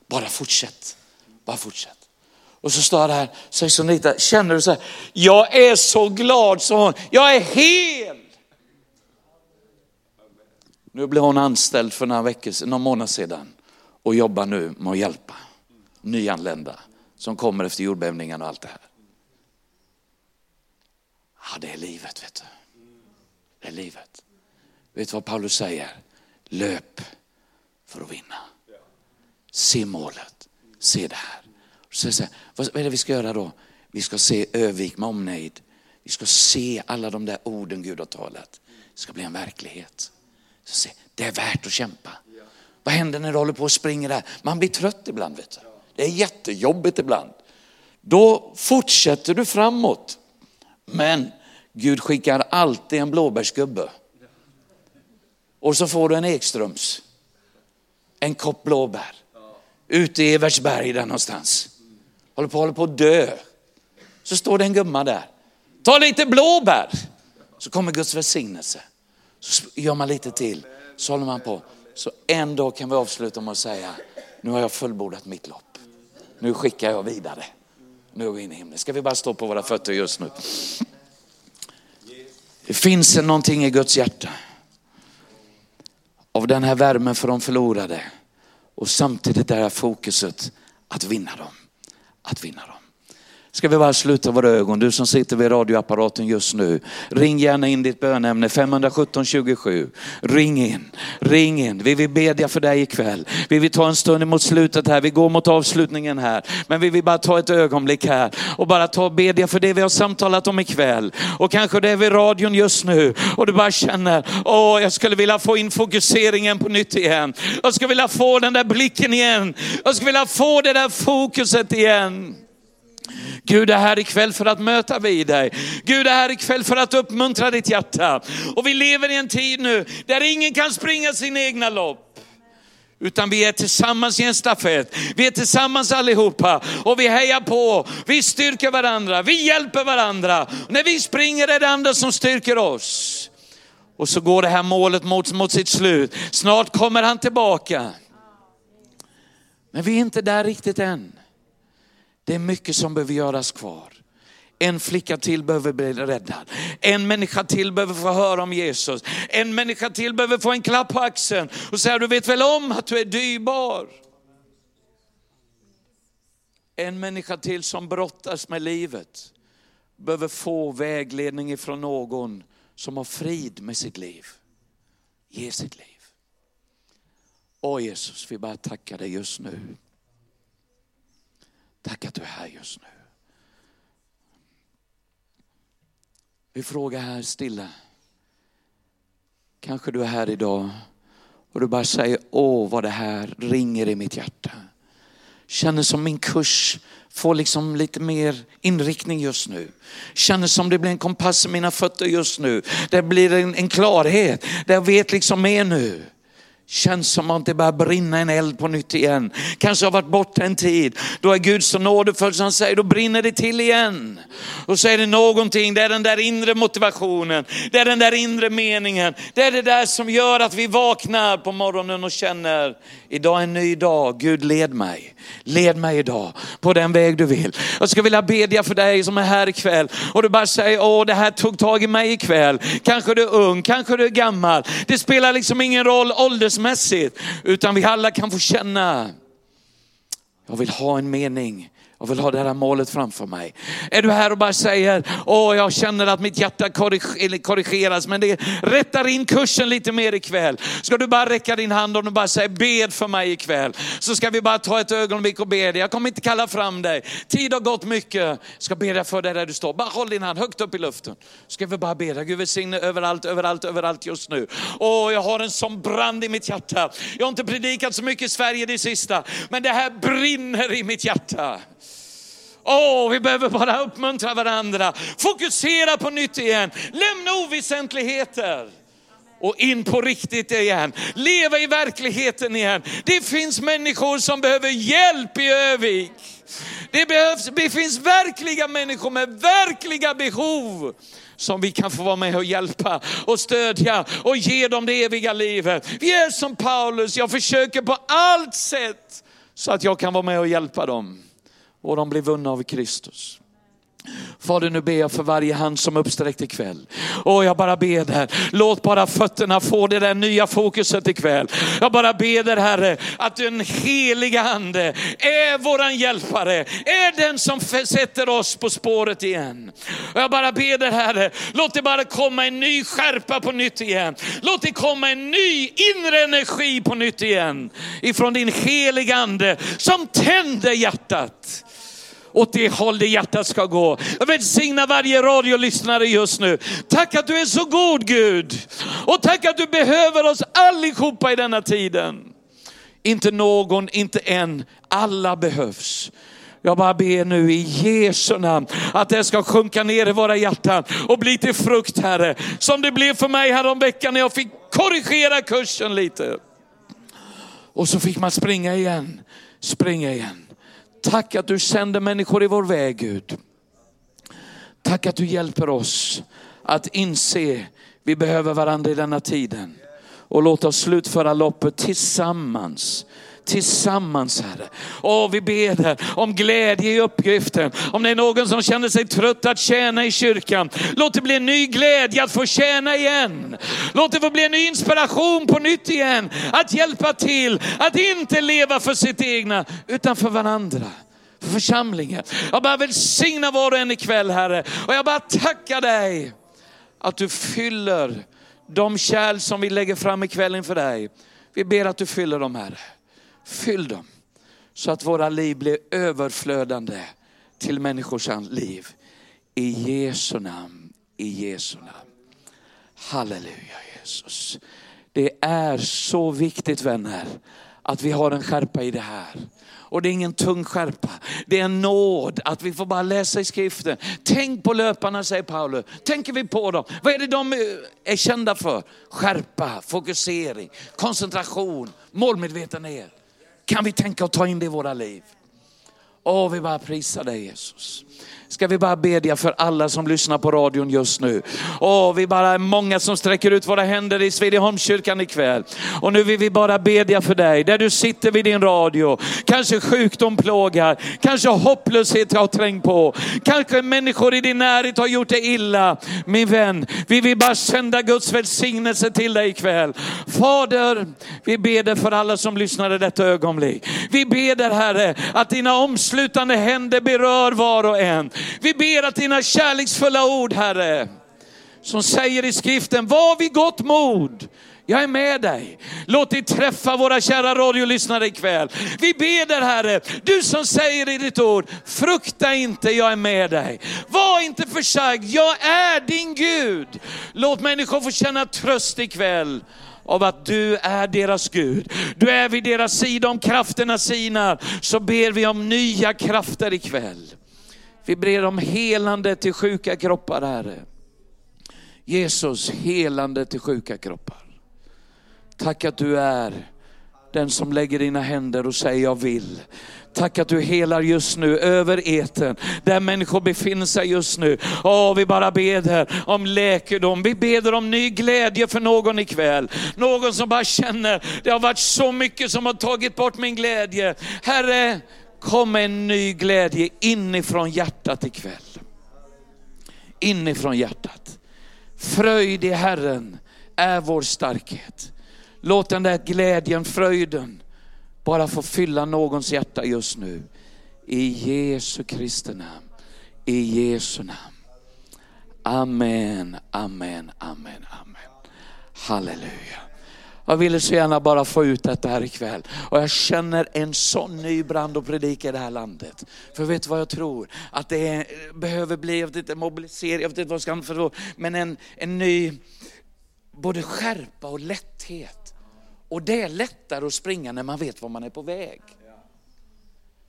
Bara fortsätt. Bara fortsätt. Och så står det här, säger Sonita, känner du så här, jag är så glad, sa hon, jag är hel. Nu blev hon anställd för några veckor, några månader sedan och jobbar nu med att hjälpa nyanlända som kommer efter jordbävningen och allt det här. Ja, det är livet, vet du. Det är livet. Vet du vad Paulus säger? Löp för att vinna. Se målet, se det här. Så så, vad är det vi ska göra då? Vi ska se Övik med omnejd. Vi ska se alla de där orden Gud har talat. Det ska bli en verklighet. Så se, det är värt att kämpa. Vad händer när du håller på och springer där? Man blir trött ibland. Vet du. Det är jättejobbigt ibland. Då fortsätter du framåt. Men Gud skickar alltid en blåbärsgubbe. Och så får du en Ekströms. En kopp blåbär. Ute i Evertsberg där någonstans. Håller på, håller på att dö. Så står det en gumma där. Ta lite blåbär. Så kommer Guds välsignelse. Så gör man lite till. Så håller man på. Så en dag kan vi avsluta med att säga, nu har jag fullbordat mitt lopp. Nu skickar jag vidare. Nu går vi in i himlen. Ska vi bara stå på våra fötter just nu? Det finns någonting i Guds hjärta. Av den här värmen för de förlorade. Och samtidigt det här fokuset att vinna dem. Att vinna dem. Ska vi bara sluta våra ögon, du som sitter vid radioapparaten just nu. Ring gärna in ditt bönämne 517 27. Ring in, ring in. Vi vill bedja för dig ikväll. Vi vill ta en stund mot slutet här, vi går mot avslutningen här. Men vi vill bara ta ett ögonblick här och bara ta och bedja för det vi har samtalat om ikväll. Och kanske det är vid radion just nu och du bara känner, åh jag skulle vilja få in fokuseringen på nytt igen. Jag skulle vilja få den där blicken igen. Jag skulle vilja få det där fokuset igen. Gud är här ikväll för att möta vid dig. Gud är här ikväll för att uppmuntra ditt hjärta. Och vi lever i en tid nu där ingen kan springa sin egna lopp. Utan vi är tillsammans i en stafett. Vi är tillsammans allihopa och vi hejar på. Vi styrker varandra, vi hjälper varandra. Och när vi springer är det andra som styrker oss. Och så går det här målet mot, mot sitt slut. Snart kommer han tillbaka. Men vi är inte där riktigt än. Det är mycket som behöver göras kvar. En flicka till behöver bli räddad. En människa till behöver få höra om Jesus. En människa till behöver få en klapp på axeln och säga, du vet väl om att du är dyrbar. En människa till som brottas med livet behöver få vägledning ifrån någon som har frid med sitt liv. Ge sitt liv. Åh Jesus, vi bara tackar dig just nu. Tack att du är här just nu. Vi frågar här stilla. Kanske du är här idag och du bara säger, åh vad det här ringer i mitt hjärta. Känner som min kurs får liksom lite mer inriktning just nu. Känner som det blir en kompass i mina fötter just nu. Det blir en, en klarhet, det jag vet liksom mer nu. Känns som att det börjar brinna en eld på nytt igen. Kanske har varit borta en tid. Då är Gud så nådefull så han säger, då brinner det till igen. Och så är det någonting, det är den där inre motivationen, det är den där inre meningen. Det är det där som gör att vi vaknar på morgonen och känner, idag är en ny dag, Gud led mig. Led mig idag på den väg du vill. Jag skulle vilja bedja för dig som är här ikväll och du bara säger, åh det här tog tag i mig ikväll. Kanske du är ung, kanske du är gammal. Det spelar liksom ingen roll åldersmässigt, utan vi alla kan få känna, jag vill ha en mening jag vill ha det här målet framför mig. Är du här och bara säger, åh jag känner att mitt hjärta korrigeras, men det rättar in kursen lite mer ikväll. Ska du bara räcka din hand och bara säga, bed för mig ikväll. Så ska vi bara ta ett ögonblick och be dig. Jag kommer inte kalla fram dig. Tid har gått mycket. Jag ska be dig för dig där du står. Bara håll din hand högt upp i luften. Ska vi bara be dig. Gud välsigne överallt, överallt, överallt just nu. Åh, jag har en sån brand i mitt hjärta. Jag har inte predikat så mycket i Sverige det sista, men det här brinner i mitt hjärta. Åh, oh, vi behöver bara uppmuntra varandra. Fokusera på nytt igen. Lämna oväsentligheter och in på riktigt igen. Leva i verkligheten igen. Det finns människor som behöver hjälp i Övik. Det, behövs, det finns verkliga människor med verkliga behov som vi kan få vara med och hjälpa och stödja och ge dem det eviga livet. Vi är som Paulus, jag försöker på allt sätt så att jag kan vara med och hjälpa dem och de blir vunna av Kristus. Fader, nu ber jag för varje hand som uppsträckt ikväll. Och jag bara ber där, låt bara fötterna få det där nya fokuset ikväll. Jag bara ber där Herre, att den heliga Ande är våran hjälpare, är den som sätter oss på spåret igen. Och jag bara ber där Herre, låt det bara komma en ny skärpa på nytt igen. Låt det komma en ny inre energi på nytt igen. Ifrån din heliga Ande som tänder hjärtat åt det håll det hjärtat ska gå. Jag välsignar varje radiolyssnare just nu. Tack att du är så god Gud. Och tack att du behöver oss allihopa i denna tiden. Inte någon, inte en, alla behövs. Jag bara ber nu i Jesu namn att det ska sjunka ner i våra hjärtan och bli till frukt Herre. Som det blev för mig häromveckan när jag fick korrigera kursen lite. Och så fick man springa igen, springa igen. Tack att du sänder människor i vår väg Gud. Tack att du hjälper oss att inse vi behöver varandra i denna tiden. Och låt oss slutföra loppet tillsammans tillsammans Herre. Åh vi ber om glädje i uppgiften. Om det är någon som känner sig trött att tjäna i kyrkan, låt det bli en ny glädje att få tjäna igen. Låt det få bli en ny inspiration på nytt igen. Att hjälpa till, att inte leva för sitt egna, utan för varandra för församlingen. Jag bara välsigna var och en ikväll Herre. Och jag bara tackar dig att du fyller de kärl som vi lägger fram ikväll inför dig. Vi ber att du fyller dem Herre. Fyll dem så att våra liv blir överflödande till människors liv. I Jesu namn, i Jesu namn. Halleluja Jesus. Det är så viktigt vänner att vi har en skärpa i det här. Och det är ingen tung skärpa. Det är en nåd att vi får bara läsa i skriften. Tänk på löparna säger Paulus. Tänker vi på dem? Vad är det de eh, är kända för? Skärpa, fokusering, koncentration, målmedvetenhet. Kan vi tänka och ta in det i våra liv? Åh, vi bara prisar dig Jesus ska vi bara bedja för alla som lyssnar på radion just nu. Åh, vi bara är många som sträcker ut våra händer i Svedjeholmskyrkan ikväll. Och nu vill vi bara bedja för dig, där du sitter vid din radio. Kanske sjukdom plågar, kanske hopplöshet har trängt på. Kanske människor i din närhet har gjort dig illa. Min vän, vi vill bara sända Guds välsignelse till dig ikväll. Fader, vi ber för alla som lyssnar i detta ögonblick. Vi ber Herre att dina omslutande händer berör var och en. Vi ber att dina kärleksfulla ord Herre, som säger i skriften, var vid gott mod. Jag är med dig. Låt dig träffa våra kära radiolyssnare ikväll. Vi ber dig Herre, du som säger i ditt ord, frukta inte, jag är med dig. Var inte försagd, jag är din Gud. Låt människor få känna tröst ikväll av att du är deras Gud. Du är vid deras sida om krafterna sinar, så ber vi om nya krafter ikväll. Vi ber om helande till sjuka kroppar, Herre. Jesus, helande till sjuka kroppar. Tack att du är den som lägger dina händer och säger jag vill. Tack att du helar just nu över eten där människor befinner sig just nu. Åh, vi bara ber om läkedom. Vi ber om ny glädje för någon ikväll. Någon som bara känner, det har varit så mycket som har tagit bort min glädje. Herre, kom med en ny glädje inifrån hjärtat ikväll. Inifrån hjärtat. Fröjd i Herren är vår starkhet. Låt den där glädjen, fröjden bara få fylla någons hjärta just nu. I Jesu Kristi namn. I Jesu namn. Amen, amen, amen, amen. Halleluja. Jag ville så gärna bara få ut detta här ikväll. Och jag känner en sån ny brand och predika i det här landet. För vet du vad jag tror? Att det är, behöver bli, jag vet inte, mobilisering, jag vet inte vad jag ska för men en, en ny både skärpa och lätthet. Och det är lättare att springa när man vet var man är på väg.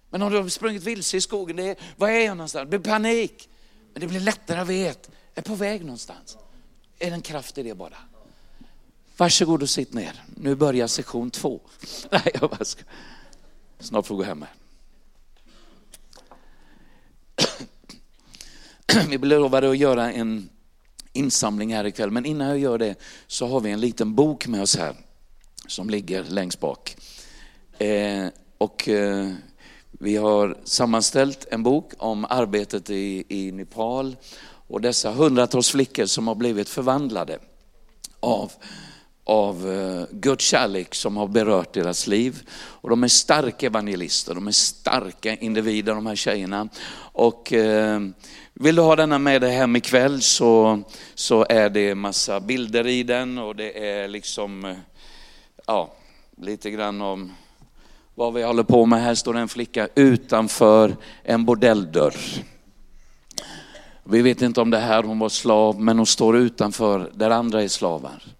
Men om du har sprungit vilse i skogen, det är, var är jag någonstans? Det blir panik. Men det blir lättare att veta, jag är på väg någonstans. Är det en kraft i det bara? Varsågod och sitt ner. Nu börjar session två. (laughs) Nej, jag bara ska. Snart får gå hem. (clears throat) Vi blir lovade att göra en insamling här ikväll, men innan jag gör det så har vi en liten bok med oss här som ligger längst bak. Eh, och eh, vi har sammanställt en bok om arbetet i, i Nepal och dessa hundratals flickor som har blivit förvandlade av av eh, Guds kärlek som har berört deras liv. Och de är starka evangelister, de är starka individer de här tjejerna. Och eh, vill du ha denna med dig hem ikväll så, så är det massa bilder i den och det är liksom, eh, ja, lite grann om vad vi håller på med. Här står en flicka utanför en bordelldörr. Vi vet inte om det här hon var slav, men hon står utanför där andra är slavar.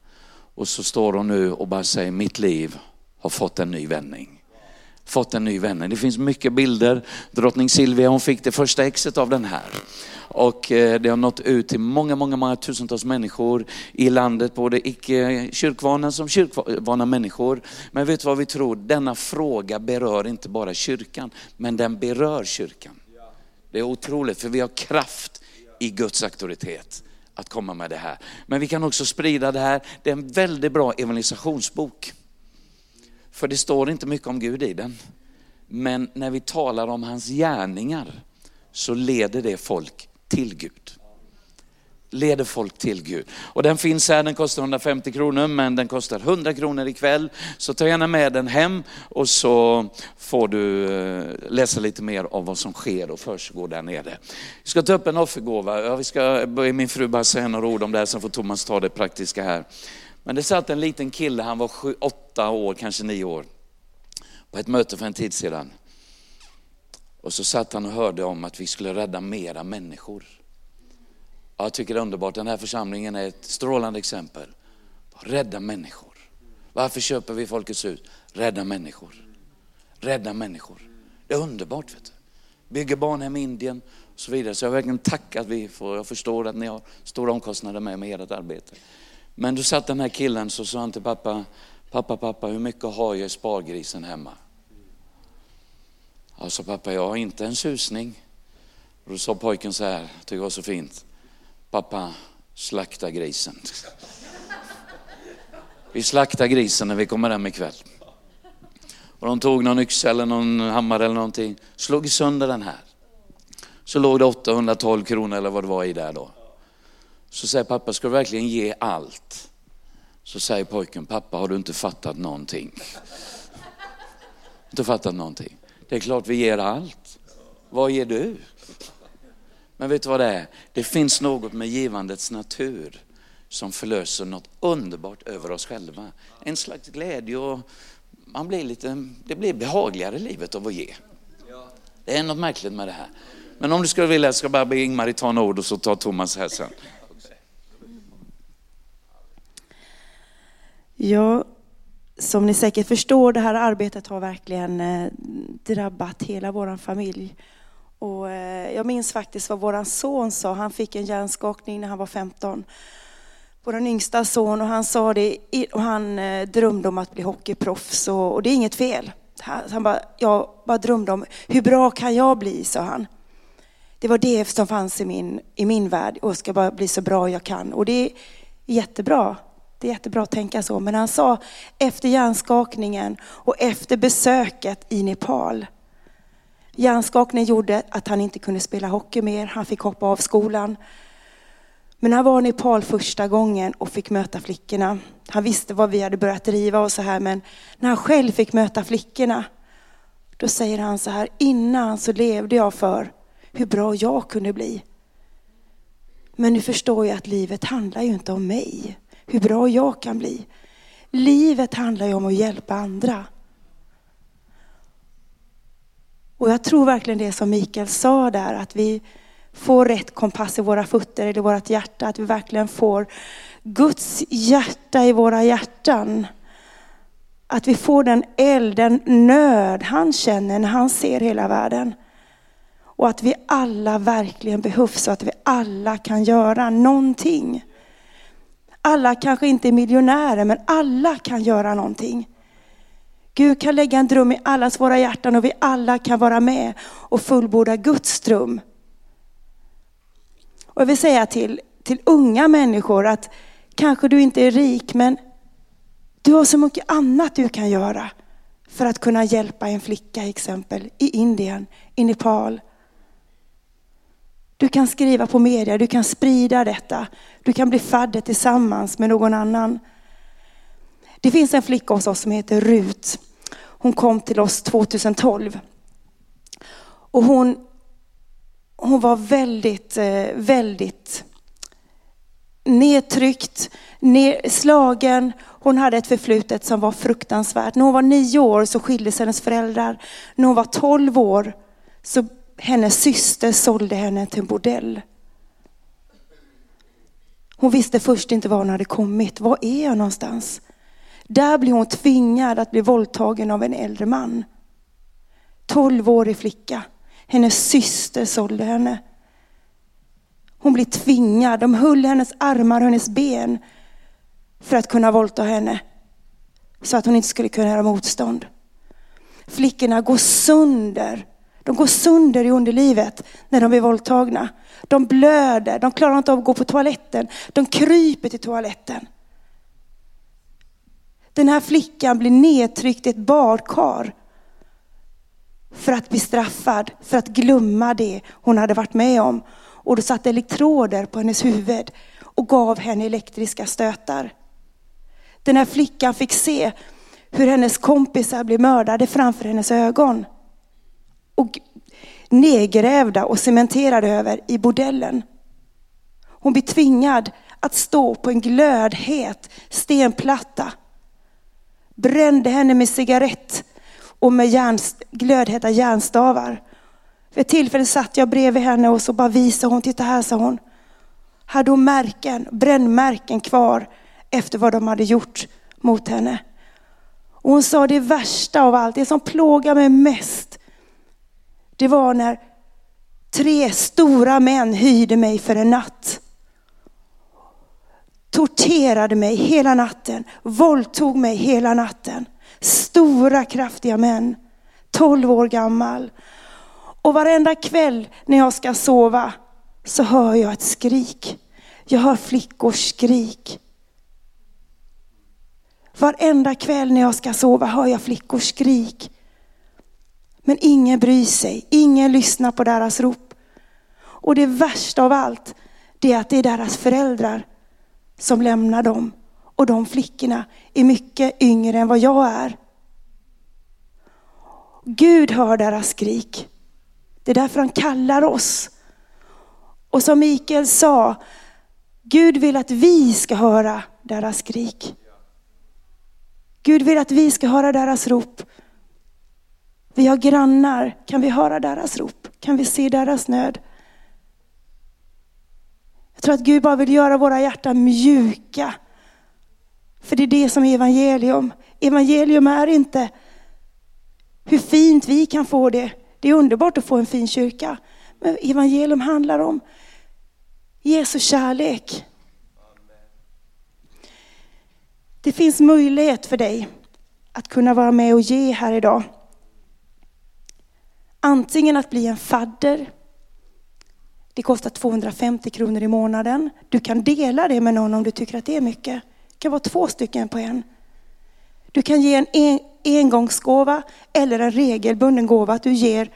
Och så står hon nu och bara säger, mitt liv har fått en ny vändning. Fått en ny vändning. Det finns mycket bilder. Drottning Silvia hon fick det första exet av den här. Och eh, det har nått ut till många, många, många tusentals människor i landet, både icke kyrkvana som kyrkvana människor. Men vet du vad vi tror? Denna fråga berör inte bara kyrkan, men den berör kyrkan. Det är otroligt, för vi har kraft i Guds auktoritet att komma med det här. Men vi kan också sprida det här. Det är en väldigt bra evangelisationsbok. För det står inte mycket om Gud i den. Men när vi talar om hans gärningar så leder det folk till Gud leder folk till Gud. Och den finns här, den kostar 150 kronor men den kostar 100 kronor ikväll. Så ta gärna med den hem och så får du eh, läsa lite mer om vad som sker och försiggår där nere. Vi ska ta upp en offergåva. Ja, vi ska be min fru bara säga några ord om det här, sen får Thomas ta det praktiska här. Men det satt en liten kille, han var sju, åtta år, kanske nio år, på ett möte för en tid sedan. Och så satt han och hörde om att vi skulle rädda mera människor. Jag tycker det är underbart. Den här församlingen är ett strålande exempel. Rädda människor. Varför köper vi Folkets hus? Rädda människor. Rädda människor. Det är underbart. Vet du. Bygger barnhem i Indien och så vidare. Så jag verkligen tackar att vi får, jag förstår att ni har stora omkostnader med med ert arbete. Men då satt den här killen så sa han till pappa, pappa, pappa, hur mycket har jag i spargrisen hemma? Alltså pappa, jag har inte en susning. Och då sa pojken så här, tycker det var så fint. Pappa, slakta grisen. Vi slaktar grisen när vi kommer hem ikväll. Och de tog någon yxa eller någon hammare eller någonting, slog sönder den här. Så låg det 812 kronor eller vad det var i där då. Så säger pappa, ska du verkligen ge allt? Så säger pojken, pappa har du inte fattat någonting? Inte fattat någonting. Det är klart vi ger allt. Vad ger du? Men vet du vad det är? Det finns något med givandets natur som förlöser något underbart över oss själva. En slags glädje och man blir lite, det blir behagligare i livet av att ge. Det är något märkligt med det här. Men om du skulle vilja, jag ska bara be Ingmarie ta några ord och så tar Thomas här sen. Ja, som ni säkert förstår, det här arbetet har verkligen eh, drabbat hela vår familj. Och eh, jag minns faktiskt vad vår son sa. Han fick en hjärnskakning när han var 15. Vår yngsta son och han sa det och han eh, drömde om att bli hockeyproffs och, och det är inget fel. Han bara, jag bara drömde om hur bra kan jag bli, sa han. Det var det som fanns i min, i min värld och ska bara bli så bra jag kan. Och det är jättebra. Det är jättebra att tänka så. Men han sa efter hjärnskakningen och efter besöket i Nepal Hjärnskakningen gjorde att han inte kunde spela hockey mer. Han fick hoppa av skolan. Men han var i Nepal första gången och fick möta flickorna. Han visste vad vi hade börjat driva och så här, men när han själv fick möta flickorna, Då säger han så här, innan så levde jag för hur bra jag kunde bli. Men nu förstår jag att livet handlar ju inte om mig, hur bra jag kan bli. Livet handlar ju om att hjälpa andra. Och jag tror verkligen det som Mikael sa där, att vi får rätt kompass i våra fötter eller vårt hjärta, att vi verkligen får Guds hjärta i våra hjärtan. Att vi får den eld, den nöd han känner när han ser hela världen. Och att vi alla verkligen behövs och att vi alla kan göra någonting. Alla kanske inte är miljonärer, men alla kan göra någonting. Gud kan lägga en dröm i allas våra hjärtan och vi alla kan vara med och fullborda Guds dröm. Och jag vill säga till, till unga människor att kanske du inte är rik, men du har så mycket annat du kan göra för att kunna hjälpa en flicka exempel i Indien, i Nepal. Du kan skriva på media, du kan sprida detta. Du kan bli fadder tillsammans med någon annan. Det finns en flicka hos oss som heter Rut. Hon kom till oss 2012. Och hon, hon var väldigt, eh, väldigt nedtryckt, slagen. Hon hade ett förflutet som var fruktansvärt. När hon var nio år så skildes hennes föräldrar. När hon var tolv år så hennes syster sålde henne till en bordell. Hon visste först inte var hon hade kommit. Var är jag någonstans? Där blir hon tvingad att bli våldtagen av en äldre man. Tolvårig flicka. Hennes syster sålde henne. Hon blir tvingad. De höll hennes armar och hennes ben för att kunna våldta henne. Så att hon inte skulle kunna göra motstånd. Flickorna går sönder. De går sönder i underlivet när de blir våldtagna. De blöder, de klarar inte av att gå på toaletten. De kryper till toaletten. Den här flickan blir nedtryckt i ett badkar för att bli straffad, för att glömma det hon hade varit med om. Och då satte elektroder på hennes huvud och gav henne elektriska stötar. Den här flickan fick se hur hennes kompisar blev mördade framför hennes ögon. Och nedgrävda och cementerade över i bordellen. Hon blir tvingad att stå på en glödhet stenplatta. Brände henne med cigarett och med järnst, glödheta järnstavar. Vid ett tillfälle satt jag bredvid henne och så bara visade hon, titta här sa hon. Hade hon märken, brännmärken kvar efter vad de hade gjort mot henne. Och hon sa det värsta av allt, det som plågar mig mest, det var när tre stora män hyrde mig för en natt. Torterade mig hela natten, våldtog mig hela natten. Stora kraftiga män, 12 år gammal. Och varenda kväll när jag ska sova så hör jag ett skrik. Jag hör flickors skrik. Varenda kväll när jag ska sova hör jag flickors skrik. Men ingen bryr sig, ingen lyssnar på deras rop. Och det värsta av allt, det är att det är deras föräldrar som lämnar dem. Och de flickorna är mycket yngre än vad jag är. Gud hör deras skrik. Det är därför han kallar oss. Och som Mikael sa, Gud vill att vi ska höra deras skrik. Gud vill att vi ska höra deras rop. Vi har grannar, kan vi höra deras rop? Kan vi se deras nöd? Jag tror att Gud bara vill göra våra hjärtan mjuka. För det är det som är evangelium. Evangelium är inte hur fint vi kan få det. Det är underbart att få en fin kyrka. Men evangelium handlar om Jesu kärlek. Det finns möjlighet för dig att kunna vara med och ge här idag. Antingen att bli en fadder. Det kostar 250 kronor i månaden. Du kan dela det med någon om du tycker att det är mycket. Det kan vara två stycken på en. Du kan ge en engångsgåva eller en regelbunden gåva. Att du ger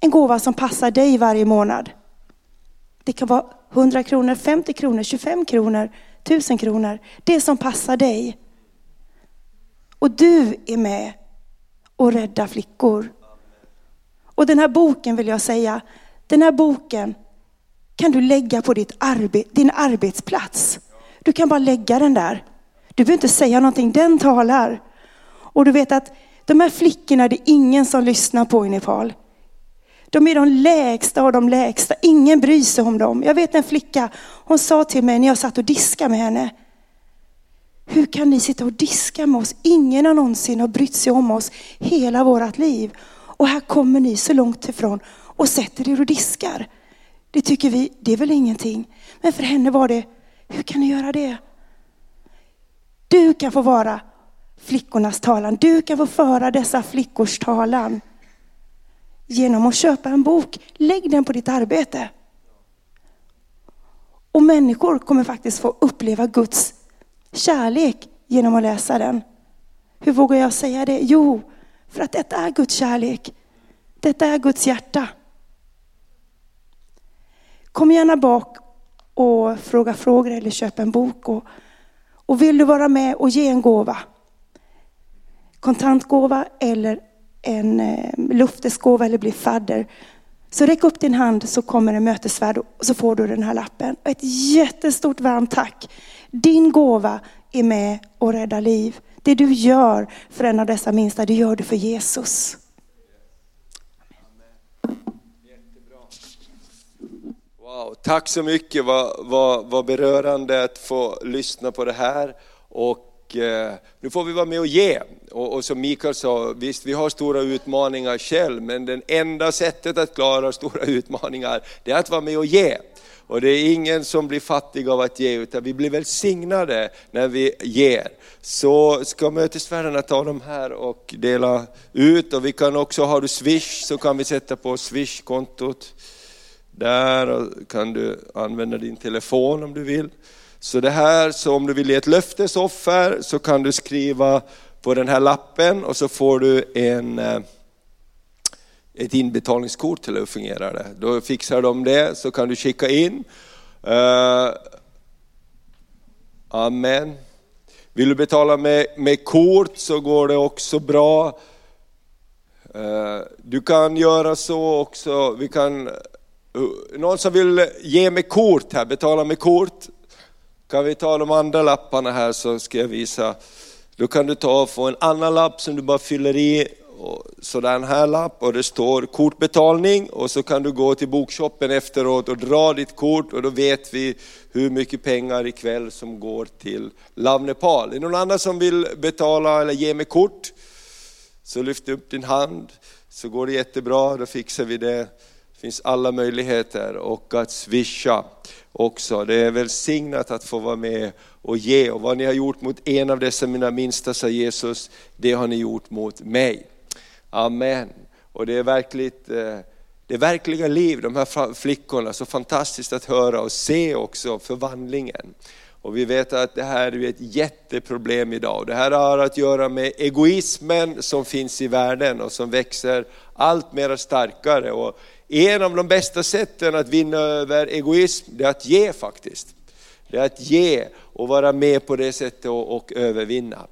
en gåva som passar dig varje månad. Det kan vara 100 kronor, 50 kronor, 25 kronor, 1000 kronor. Det som passar dig. Och du är med och räddar flickor. Och den här boken vill jag säga, den här boken kan du lägga på ditt arbe din arbetsplats. Du kan bara lägga den där. Du behöver inte säga någonting, den talar. Och du vet att de här flickorna, det är ingen som lyssnar på i Nepal. De är de lägsta av de lägsta. Ingen bryr sig om dem. Jag vet en flicka, hon sa till mig när jag satt och diskade med henne. Hur kan ni sitta och diska med oss? Ingen har någonsin har brytt sig om oss hela vårt liv. Och här kommer ni så långt ifrån och sätter er och diskar. Det tycker vi, det är väl ingenting. Men för henne var det, hur kan ni göra det? Du kan få vara flickornas talan. Du kan få föra dessa flickors talan genom att köpa en bok. Lägg den på ditt arbete. Och människor kommer faktiskt få uppleva Guds kärlek genom att läsa den. Hur vågar jag säga det? Jo, för att detta är Guds kärlek. Detta är Guds hjärta. Kom gärna bak och fråga frågor eller köp en bok. Och, och vill du vara med och ge en gåva, kontantgåva eller en eh, luftesgåva eller bli fadder. Så räck upp din hand så kommer en mötesvärd och så får du den här lappen. Ett jättestort varmt tack. Din gåva är med och räddar liv. Det du gör för en av dessa minsta, det gör du för Jesus. Wow, tack så mycket, vad, vad, vad berörande att få lyssna på det här. Och eh, nu får vi vara med och ge. Och, och, som Mikael sa, visst vi har stora utmaningar själv, men det enda sättet att klara stora utmaningar, det är att vara med och ge. Och det är ingen som blir fattig av att ge, utan vi blir välsignade när vi ger. Så ska mötesvärdarna ta de här och dela ut, och vi kan också, har du swish så kan vi sätta på swish-kontot. Där kan du använda din telefon om du vill. Så det här, så om du vill ge ett löftesoffer så kan du skriva på den här lappen och så får du en, eh, ett inbetalningskort eller hur fungerar det? Då fixar de det så kan du skicka in. Uh, amen. Vill du betala med, med kort så går det också bra. Uh, du kan göra så också, vi kan Eh, någon som vill eh, ge mig kort här, betala med kort? Kan vi ta de andra lapparna här så ska jag visa. Då kan du ta och få en annan lapp som du bara fyller i, sådan här lapp och det står kortbetalning och så kan du gå till bokshoppen efteråt och dra ditt kort och då vet vi hur mycket pengar ikväll som går till Love Nepal. Är det någon annan som vill betala eller ge mig kort? Så lyft upp din hand så går det jättebra, då fixar vi det. Det finns alla möjligheter och att swisha också. Det är välsignat att få vara med och ge. Och vad ni har gjort mot en av dessa mina minsta, sa Jesus, det har ni gjort mot mig. Amen. Och det är verkligt eh, det är verkliga liv, de här flickorna, så fantastiskt att höra och se också förvandlingen. Och vi vet att det här är ett jätteproblem idag. Det här har att göra med egoismen som finns i världen och som växer allt mer starkare. Och en av de bästa sätten att vinna över egoism, det är att ge faktiskt. Det är att ge och vara med på det sättet och, och övervinna.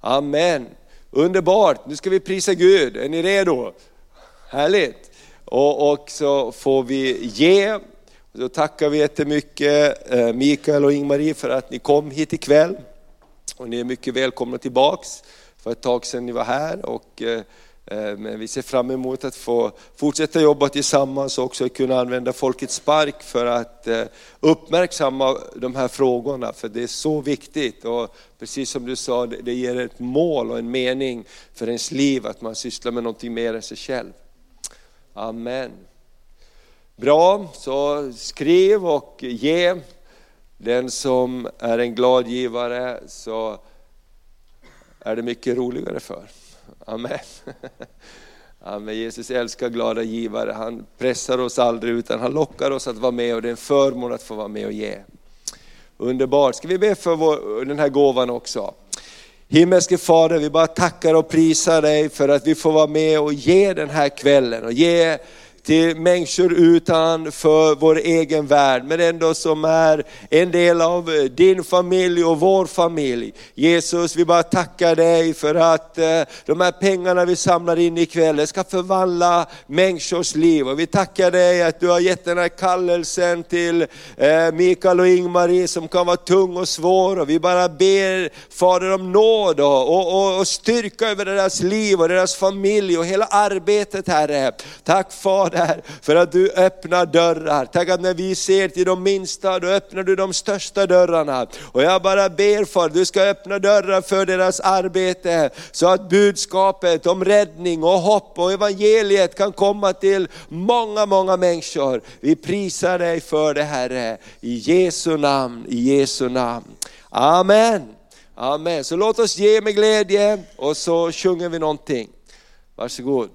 Amen. Underbart, nu ska vi prisa Gud. Är ni redo? Härligt. Och, och så får vi ge. Då tackar vi jättemycket eh, Mikael och Ingmarie för att ni kom hit ikväll. Och ni är mycket välkomna tillbaks. För ett tag sedan ni var här och Eh, Eh, men vi ser fram emot att få fortsätta jobba tillsammans och också kunna använda Folkets Spark för att eh, uppmärksamma de här frågorna, för det är så viktigt. Och precis som du sa, det ger ett mål och en mening för ens liv att man sysslar med någonting mer än sig själv. Amen. Bra, så skriv och ge. Den som är en glad givare så är det mycket roligare för. Amen. (laughs) Amen. Jesus älskar glada givare. Han pressar oss aldrig utan han lockar oss att vara med och det är en förmån att få vara med och ge. Underbart. Ska vi be för vår, den här gåvan också? Himmelske Fader, vi bara tackar och prisar dig för att vi får vara med och ge den här kvällen och ge till människor utanför vår egen värld, men ändå som är en del av eh, din familj och vår familj. Jesus, vi bara tackar dig för att eh, de här pengarna vi samlar in ikväll, ska förvandla människors liv. Och vi tackar dig att du har gett den här kallelsen till eh, Mikael och Ingmarie som kan vara tung och svår. Och vi bara ber Fader om nåd och, och, och styrka över deras liv och deras familj och hela arbetet Herre. Tack Fader för att du öppnar dörrar. Tack att när vi ser till de minsta, då öppnar du de största dörrarna. Och jag bara ber för att du ska öppna dörrar för deras arbete, så att budskapet om räddning och hopp och evangeliet kan komma till många, många människor. Vi prisar dig för det Herre, i Jesu namn, i Jesu namn. Amen. Amen. Så låt oss ge med glädje och så sjunger vi någonting. Varsågod.